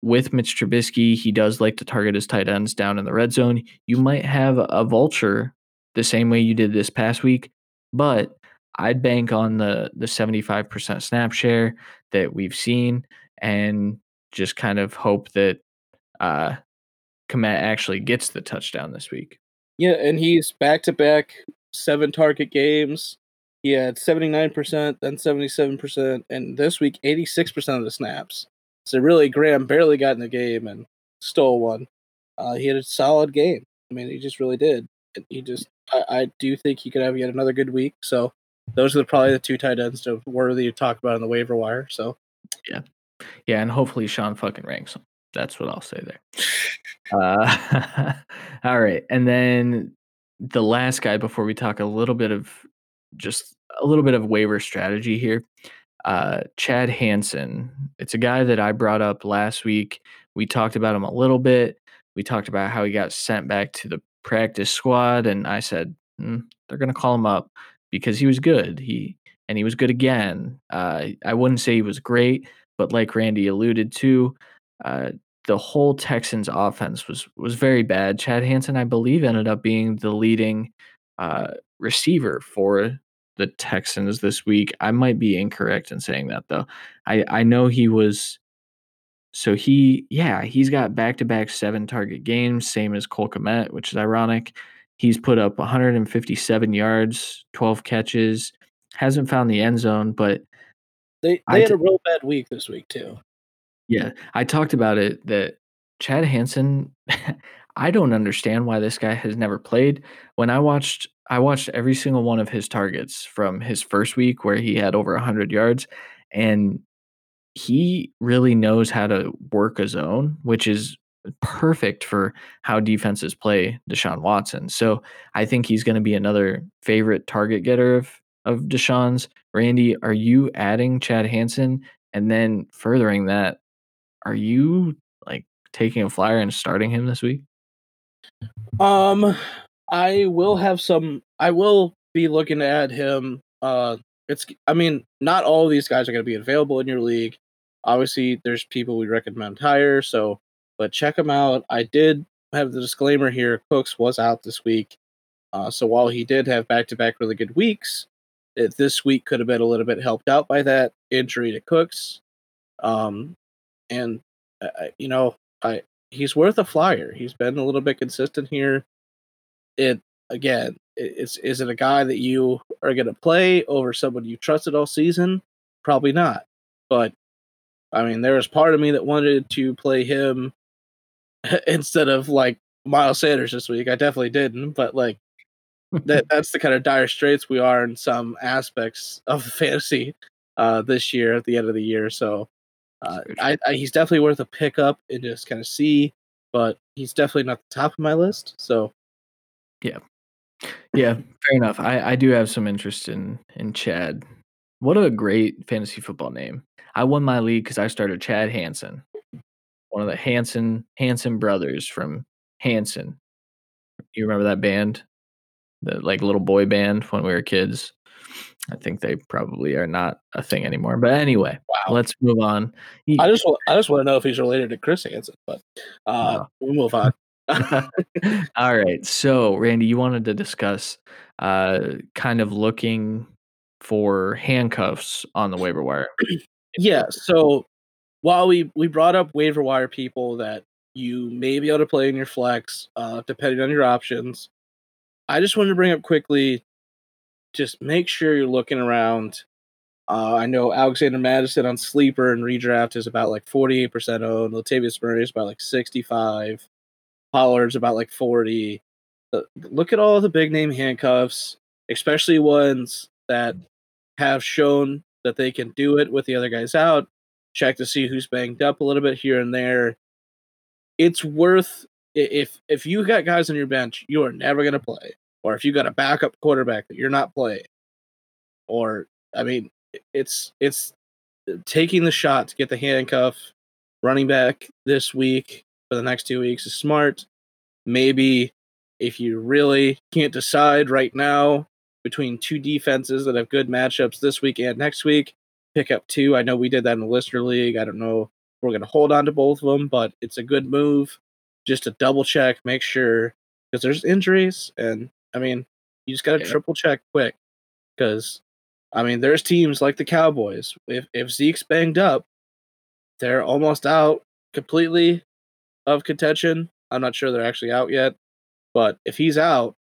with Mitch Trubisky, he does like to target his tight ends down in the red zone. You might have a vulture the same way you did this past week, but I'd bank on the the 75% snap share that we've seen and just kind of hope that uh Kmet actually gets the touchdown this week. Yeah, and he's back to back seven target games. He had 79%, then 77%, and this week 86% of the snaps. So really, Graham barely got in the game and stole one. Uh, he had a solid game. I mean, he just really did. He just, I, I do think he could have yet another good week. So those are probably the two tight ends to worthy to talk about on the waiver wire. So yeah, yeah, and hopefully Sean fucking ranks him. That's what I'll say there. Uh, (laughs) all right, and then the last guy before we talk a little bit of just a little bit of waiver strategy here. Uh, Chad Hansen. It's a guy that I brought up last week. We talked about him a little bit. We talked about how he got sent back to the practice squad, and I said mm, they're going to call him up because he was good. He and he was good again. Uh, I wouldn't say he was great, but like Randy alluded to, uh, the whole Texans offense was was very bad. Chad Hansen, I believe, ended up being the leading uh, receiver for the Texans this week. I might be incorrect in saying that though. I I know he was. So he, yeah, he's got back to back seven target games, same as Cole Kmet, which is ironic. He's put up 157 yards, 12 catches, hasn't found the end zone, but they they had a real bad week this week too. Yeah, I talked about it that Chad Hansen. (laughs) I don't understand why this guy has never played. When I watched, I watched every single one of his targets from his first week where he had over 100 yards, and he really knows how to work a zone, which is perfect for how defenses play Deshaun Watson. So I think he's going to be another favorite target getter of of Deshaun's. Randy, are you adding Chad Hansen? And then furthering that, are you like taking a flyer and starting him this week? Um, I will have some. I will be looking add him. Uh, it's. I mean, not all of these guys are going to be available in your league. Obviously, there's people we recommend higher. So, but check them out. I did have the disclaimer here. Cooks was out this week. Uh, so while he did have back-to-back really good weeks, it, this week could have been a little bit helped out by that injury to Cooks. Um, and uh, you know, I he's worth a flyer. He's been a little bit consistent here. It again, it's is it a guy that you are going to play over someone you trusted all season? Probably not. But I mean, there was part of me that wanted to play him (laughs) instead of like Miles Sanders this week. I definitely didn't, but like that (laughs) that's the kind of dire straits we are in some aspects of fantasy uh, this year at the end of the year. So uh, I, I, he's definitely worth a pickup and just kind of see, but he's definitely not the top of my list. So yeah, yeah, fair enough. I, I do have some interest in in Chad. What a great fantasy football name! I won my league because I started Chad Hansen, one of the Hanson Hanson brothers from Hanson. You remember that band? the like little boy band when we were kids. I think they probably are not a thing anymore. But anyway, wow. let's move on. I just want, I just want to know if he's related to Chris Hansen, but uh, no. we'll move on. (laughs) All right. So, Randy, you wanted to discuss uh, kind of looking for handcuffs on the waiver wire. (clears throat) yeah. So, while we we brought up waiver wire people that you may be able to play in your flex, uh, depending on your options. I just wanted to bring up quickly just make sure you're looking around Uh, I know Alexander Mattison on sleeper and redraft is about like 48% owned. Latavius Murray is about like 65. Pollard's about like 40. Uh, look at all the big name handcuffs, especially ones that have shown that they can do it with the other guys out. Check to see who's banged up a little bit here and there. It's worth if if you got guys on your bench you are never going to play, or if you got a backup quarterback that you're not playing, or I mean, it's it's uh, taking the shot to get the handcuff running back this week for the next two weeks is smart. Maybe if you really can't decide right now between two defenses that have good matchups this week and next week, pick up two. I know we did that in the listener league. I don't know if we're going to hold on to both of them, but it's a good move just to double check, make sure because there's injuries, and I mean, you just got to yeah. triple check quick because I mean, there's teams like the Cowboys. If if Zeke's banged up, they're almost out completely of contention. I'm not sure they're actually out yet, but if he's out,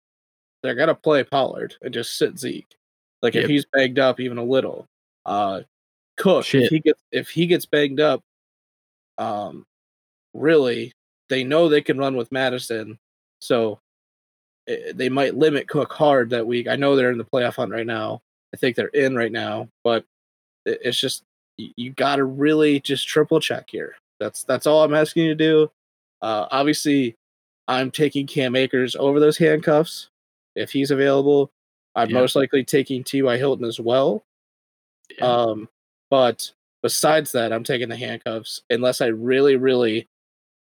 they're gonna play Pollard and just sit Zeke. Like yep. if he's banged up even a little, uh, Cook Shit. if he gets if he gets banged up, um, really they know they can run with Mattison, so eh, they might limit Cook hard that week. I know they're in the playoff hunt right now, I think they're in right now, but it's just you got to really just triple check here. That's that's all I'm asking you to do. Uh, obviously, I'm taking Cam Akers over those handcuffs if he's available. I'm yeah. most likely taking T.Y. Hilton as well. Yeah. Um, but besides that, I'm taking the handcuffs unless I really, really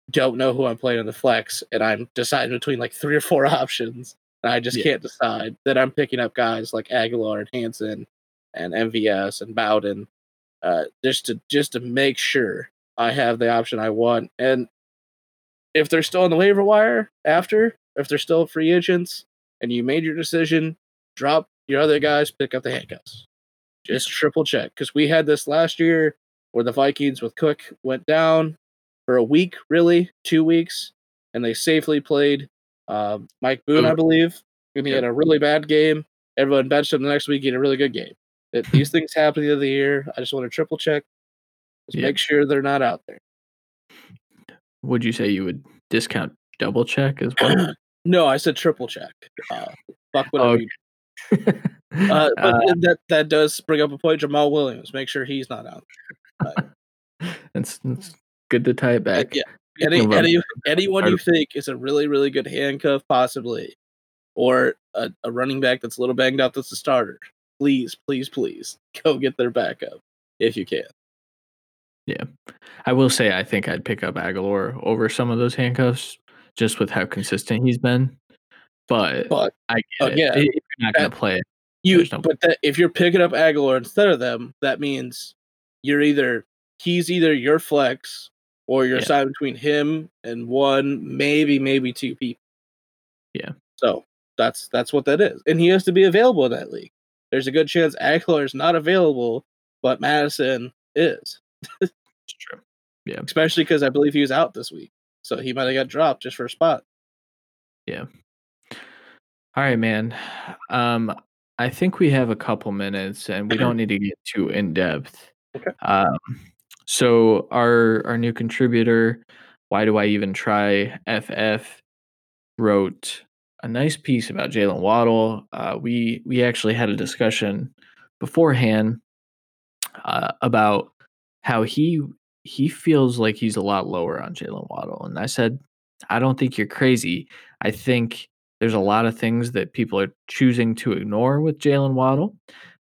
don't know who I'm playing on the flex and I'm deciding between like three or four (laughs) options. And I just yeah. can't decide that I'm picking up guys like Agholor and Hansen and MVS and Bowden uh, just to just to make sure I have the option I want. And if they're still on the waiver wire after, if they're still free agents, and you made your decision, drop your other guys, pick up the handcuffs. Just triple check because we had this last year where the Vikings with Cook went down for a week, really two weeks, and they safely played uh, Mike Boone, I believe, and he had a really bad game. Everyone benched him the next week. He had a really good game. It, (laughs) these things happen the end of the year. I just want to triple check, just yeah. make sure they're not out there. Would you say you would discount double check as well? (clears throat) no, I said triple check. Uh, fuck whatever. Okay. You (laughs) uh, but uh, that that does bring up a point. Jamaal Williams, make sure he's not out. (laughs) that's, that's good to tie it back. Yeah, any, any anyone you think is a really really good handcuff, possibly, or a, a running back that's a little banged up that's a starter, please, please, please go get their backup if you can. Yeah, I will say I think I'd pick up Agholor over some of those handcuffs just with how consistent he's been. But, but I get uh, it. You're not going to play You, but that, if you're picking up Agholor instead of them, that means you're either he's either your flex or you're yeah. assigned between him and one, maybe maybe two people. Yeah. So that's that's what that is, and he has to be available in that league. There's a good chance Agholor is not available, but Mattison is. (laughs) it's true. Yeah. Especially because I believe he was out this week, so he might have got dropped just for a spot. Yeah. All right, man. (sighs) Um, I think we have a couple minutes, and we don't need to get too in depth. Okay. Um, so our our new contributor, why do I even try? FF wrote a nice piece about Jaylen Waddle. Uh, we we actually had a discussion beforehand uh, about how he he feels like he's a lot lower on Jaylen Waddle, and I said, I don't think you're crazy. I think there's a lot of things that people are choosing to ignore with Jaylen Waddle.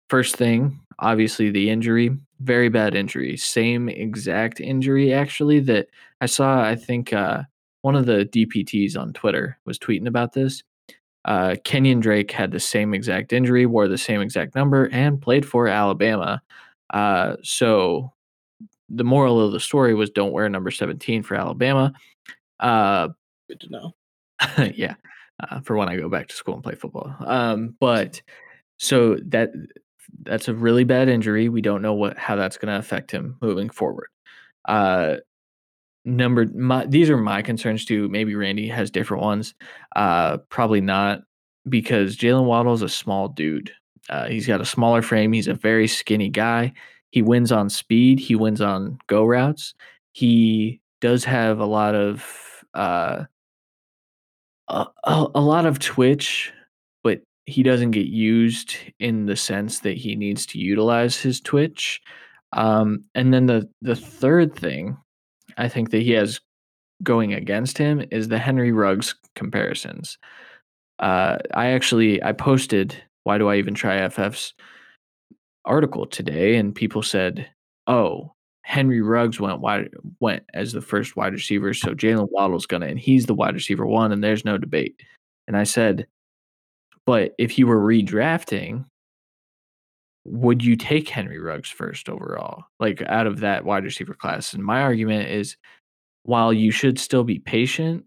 First thing, obviously the injury, very bad injury, same exact injury actually that I saw. I think uh, one of the DPTs on Twitter was tweeting about this. Uh, Kenyan Drake had the same exact injury, wore the same exact number, and played for Alabama. Uh, so the moral of the story was don't wear number 17 for Alabama. Uh, Good to know. (laughs) yeah, uh, for when I go back to school and play football. Um, but so that that's a really bad injury. We don't know what how that's going to affect him moving forward. Uh, number my these are my concerns too. Maybe Randy has different ones. Uh, probably not because Jaylen Waddle is a small dude. Uh, he's got a smaller frame. He's a very skinny guy. He wins on speed. He wins on go routes. He does have a lot of uh, a, a, lot of twitch, but he doesn't get used in the sense that he needs to utilize his twitch. Um, and then the the third thing I think that he has going against him is the Henry Ruggs comparisons. Uh, I actually I posted why do I even try FF's article today, and people said, "Oh, Henry Ruggs went wide went as the first wide receiver, so Jaylen Waddle's gonna, and he's the wide receiver one, and there's no debate." And I said, "But if you were redrafting, would you take Henry Ruggs first overall, like out of that wide receiver class?" And my argument is, while you should still be patient,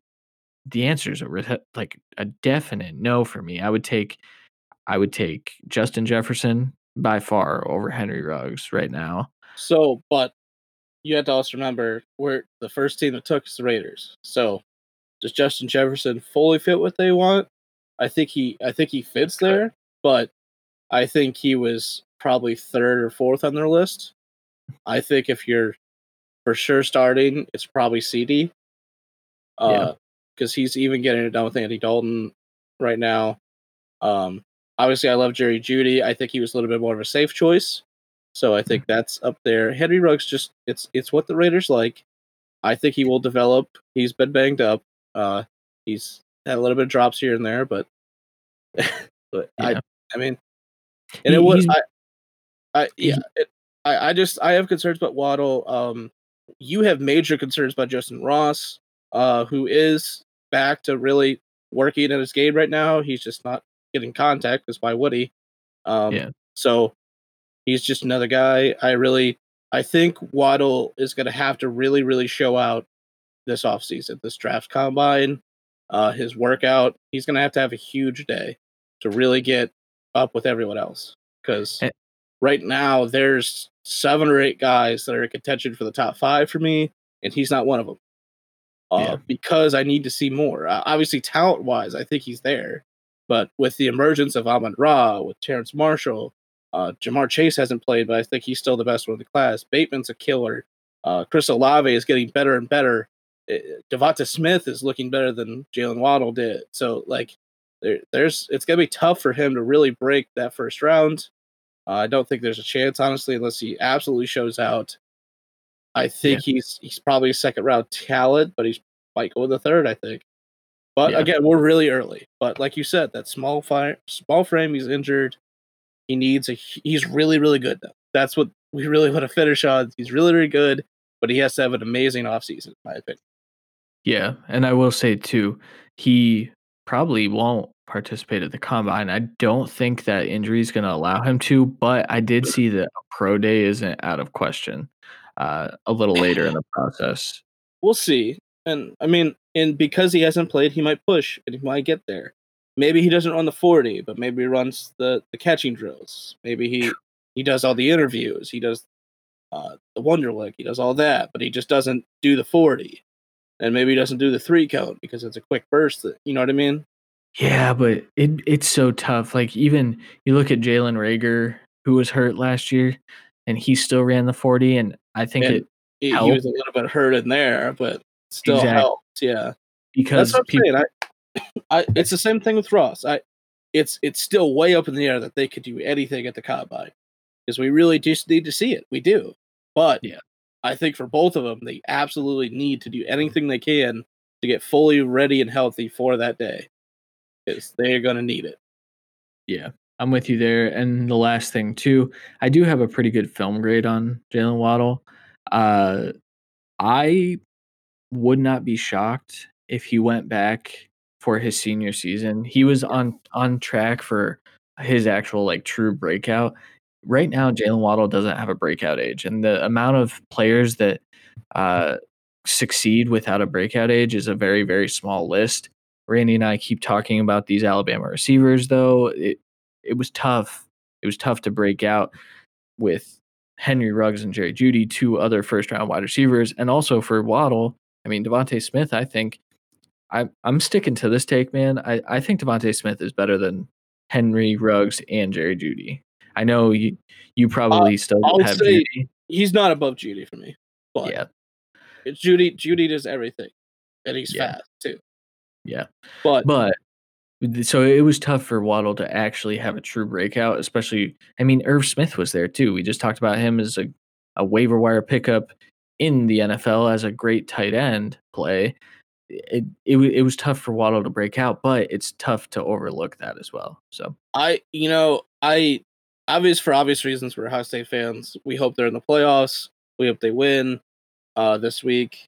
the answer is a like a definite no for me. I would take I would take Justin Jefferson by far over Henry Ruggs right now. So, but you have to also remember where the first team that took is the Raiders. So, does Justin Jefferson fully fit what they want? I think he I think he fits there, but I think he was probably third or fourth on their list. I think if you're for sure starting, it's probably CeeDee. Uh, because he's even getting it done with Andy Dalton right now. Um, obviously, I love Jerry Jeudy. I think he was a little bit more of a safe choice, so I think that's up there. Henry Ruggs just it's it's what the Raiders like. I think he will develop. He's been banged up. Uh, he's had a little bit of drops here and there, but (laughs) but I Yeah. I mean, and it was I I yeah it, I I just I have concerns about Waddle. Um, you have major concerns about Justyn Ross, uh, who is back to really working at his game right now. He's just not getting contact. Because why would he? Um, Yeah. So he's just another guy. I really I think Waddle is going to have to really really show out this offseason, this draft combine, uh, his workout. He's going to have to have a huge day to really get up with everyone else. Because Eh. right now there's seven or eight guys that are in contention for the top five for me, and he's not one of them. Uh, Yeah. Because I need to see more. Uh, obviously, talent wise, I think he's there. But with the emergence of Amon Ra, with Terrace Marshall, uh, Ja'Marr Chase hasn't played, but I think he's still the best one in the class. Bateman's a killer. Uh, Chris Olave is getting better and better. Uh, Devonta Smith is looking better than Jalen Waddle did. So, like, there, there's it's gonna be tough for him to really break that first round. Uh, I don't think there's a chance, honestly, unless he absolutely shows out. I think he's he's probably a second round talent, but he's might go in the third. I think. But Yeah. again, we're really early. But like you said, that small fire, small frame, he's injured. He needs a. He's really, really good now. That's what we really want to finish on. He's really, really good, but he has to have an amazing offseason, in my opinion. Yeah, and I will say too, he probably won't participate at the combine. I don't think that injury is going to allow him to, but I did (laughs) see that a pro day isn't out of question. Uh, a little later in the (laughs) process. We'll see. And I mean, and because he hasn't played, he might push and he might get there. Maybe he doesn't run the 40, but maybe he runs the, the catching drills. Maybe he he does all the interviews. He does uh, the Wonderlic. He does all that, but he just doesn't do the 40. And maybe he doesn't do the three count because it's a quick burst. That, you know what I mean? Yeah, but it it's so tough. Like even you look at Jalen Reagor, who was hurt last year, and he still ran the forty, and I think And it He, he was a little bit hurt in there, but still Exactly. helped. Yeah. because That's what I'm people, saying. I, I, it's the same thing with Ross. I, it's it's still way up in the air that they could do anything at the combine because we really just need to see it. We do, but Yeah. I think for both of them, they absolutely need to do anything they can to get fully ready and healthy for that day because they're going to need it. Yeah, I'm with you there. And the last thing too, I do have a pretty good film grade on Jaylen Waddle. Uh, I would not be shocked if he went back for his senior season. He was on on track for his actual like true breakout. Right now, Jaylen Waddle doesn't have a breakout age, and the amount of players that uh, succeed without a breakout age is a very very small list. Randy and I keep talking about these Alabama receivers, though. It it was tough. It was tough to break out with Henry Ruggs and Jerry Jeudy, two other first round wide receivers, and also for Waddle. I mean, DeVonta Smith. I think I, I'm sticking to this take, man. I, I think DeVonta Smith is better than Henry Ruggs and Jerry Jeudy. I know you you probably still I would have say- Jeudy. He's not above Jeudy for me, but Yeah, it's Jeudy. Jeudy does everything, and he's Yeah. fast too. yeah. But But so it was tough for Waddle to actually have a true breakout, especially. I mean, Irv Smith was there too. We just talked about him as a, a waiver wire pickup in the NFL as a great tight end play. It, it it was tough for Waddle to break out, but it's tough to overlook that as well. So I, you know, I obvious for obvious reasons, we're Ohio State fans. We hope they're in the playoffs. We hope they win uh, this week.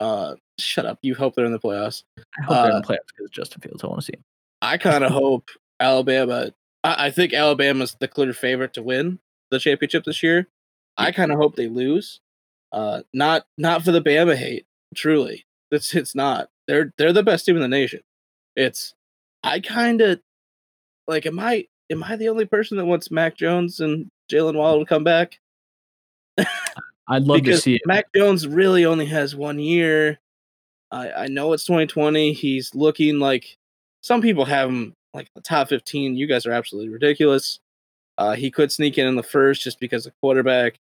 Uh, shut up. You hope they're in the playoffs. I hope they're in Uh, the playoffs because Justin Fields. I want to see. Him. I kind of hope Alabama. I, I think Alabama's the clear favorite to win the championship this year. I kind of hope they lose. Uh, not not for the Bama hate. Truly, it's it's not. They're they're the best team in the nation. It's I kind of like. Am I am I the only person that wants Mac Jones and Jaylen Waddle to come back? (laughs) I'd love to see it. Mac Jones really only has one year. I I know it's 2020. He's looking like some people have him like the top 15. You guys are absolutely ridiculous. Uh, he could sneak in in the first just because of quarterback.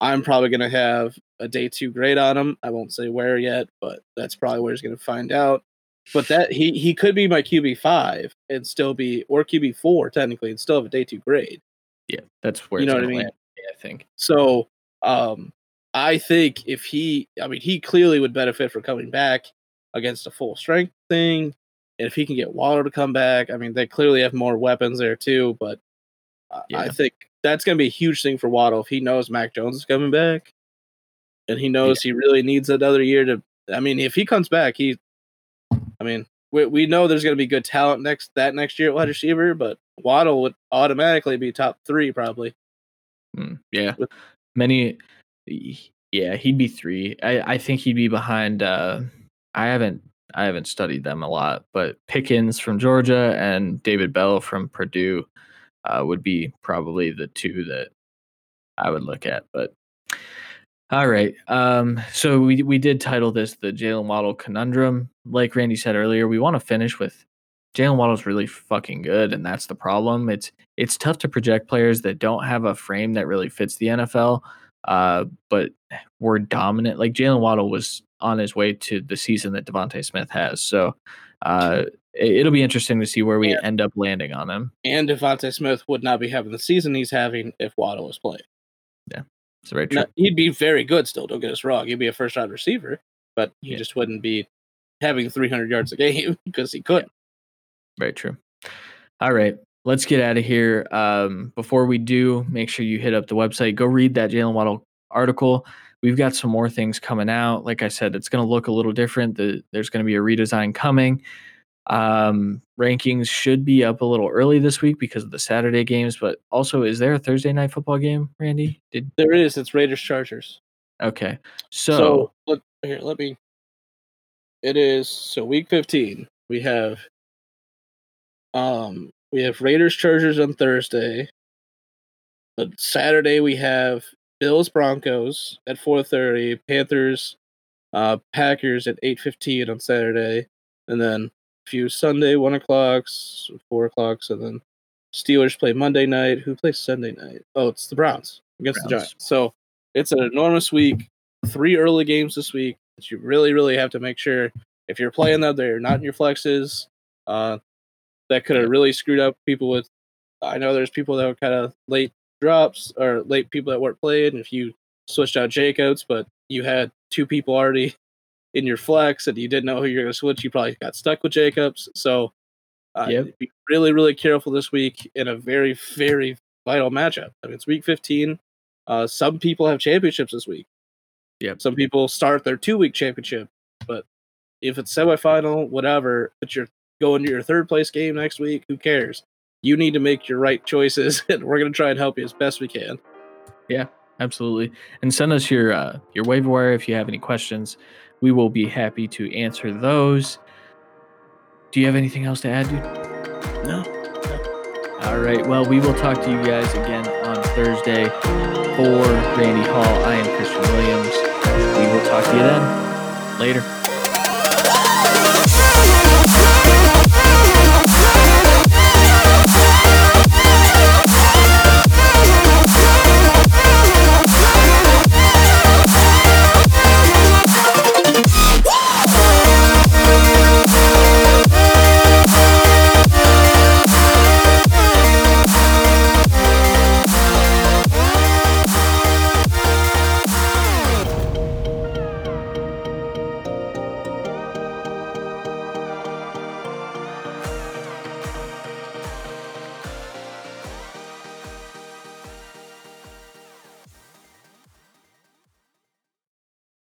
I'm probably gonna have a day two grade on him. I won't say where yet, but that's probably where he's gonna find out. But that he he could be my QB five and still be or QB four technically and still have a day two grade. Yeah, that's where You know what I mean? land. I think. So um, I think if he, I mean, he clearly would benefit from coming back against a full strength thing. And if he can get Waller to come back, I mean, they clearly have more weapons there too. But uh, I think that's going to be a huge thing for Waddle if he knows Mac Jones is coming back, and he knows he really needs another year to. I mean, if he comes back, he. I mean, we we know there's going to be good talent next that next year at wide receiver, but Waddle would automatically be top three probably. Mm, yeah, With- many. Yeah, he'd be three. I, I think he'd be behind. Uh, I haven't I haven't studied them a lot, but Pickens from Georgia and David Bell from Purdue uh, would be probably the two that I would look at. But all right, um, so we we did title this the Jaylen Waddle conundrum. Like Randy said earlier, we want to finish with Jaylen Waddle's really fucking good, and that's the problem. It's it's tough to project players that don't have a frame that really fits the NFL, uh, but were dominant. Like Jaylen Waddle was on his way to the season that DeVonta Smith has. So uh, it, will be interesting to see where we Yeah. end up landing on him. and DeVonta Smith would not be having the season he's having if Waddle was playing. Yeah, it's very true. Now, he'd be very good still. Don't get us wrong. He'd be a first round receiver, but he Yeah. just wouldn't be having 300 yards a game (laughs) because he couldn't. Very true. All right. Let's get out of here. Um, before we do, make sure you hit up the website. Go read that Jaylen Waddle article. We've got some more things coming out. Like I said, it's going to look a little different. The, there's going to be a redesign coming. Um, rankings should be up a little early this week because of the Saturday games. But also, is there a Thursday night football game, Randy? Did There is. It's Raiders Chargers. okay. So, So, look here. Let me. It is so week 15. We have. Um, we have Raiders Chargers on Thursday. But Saturday we have Bills Broncos at 4:30, Panthers, uh, Packers at 8:15 on Saturday, and then few Sunday one o'clocks, four o'clocks, and then Steelers play Monday night. Who plays Sunday night? Oh, it's the Browns against the Giants. So it's an enormous week. Three early games this week that you really, really have to make sure if you're playing them, they're not in your flexes. Uh, that could have really screwed up people with. I know there's people that were kind of late drops or late people that weren't playing. If you switched out Jacobs, but you had two people already in your flex and you didn't know who you're going to switch, you probably got stuck with Jacobs. So uh, Yep. be really, really careful this week in a very, very vital matchup. I mean, it's week 15. Uh, some people have championships this week. Yep. Some people start their two week championship, but if it's semifinal, whatever, but you're going to your third place game next week, who cares? You need to make your right choices, (laughs) and we're going to try and help you as best we can. Yeah, absolutely. And send us your uh, your waiver wire if you have any questions. We will be happy to answer those. Do you have anything else to add, dude? No. All right. Well, we will talk to you guys again on Thursday. For Randy Hall, I am Christian Williams. We will talk to you then. Later.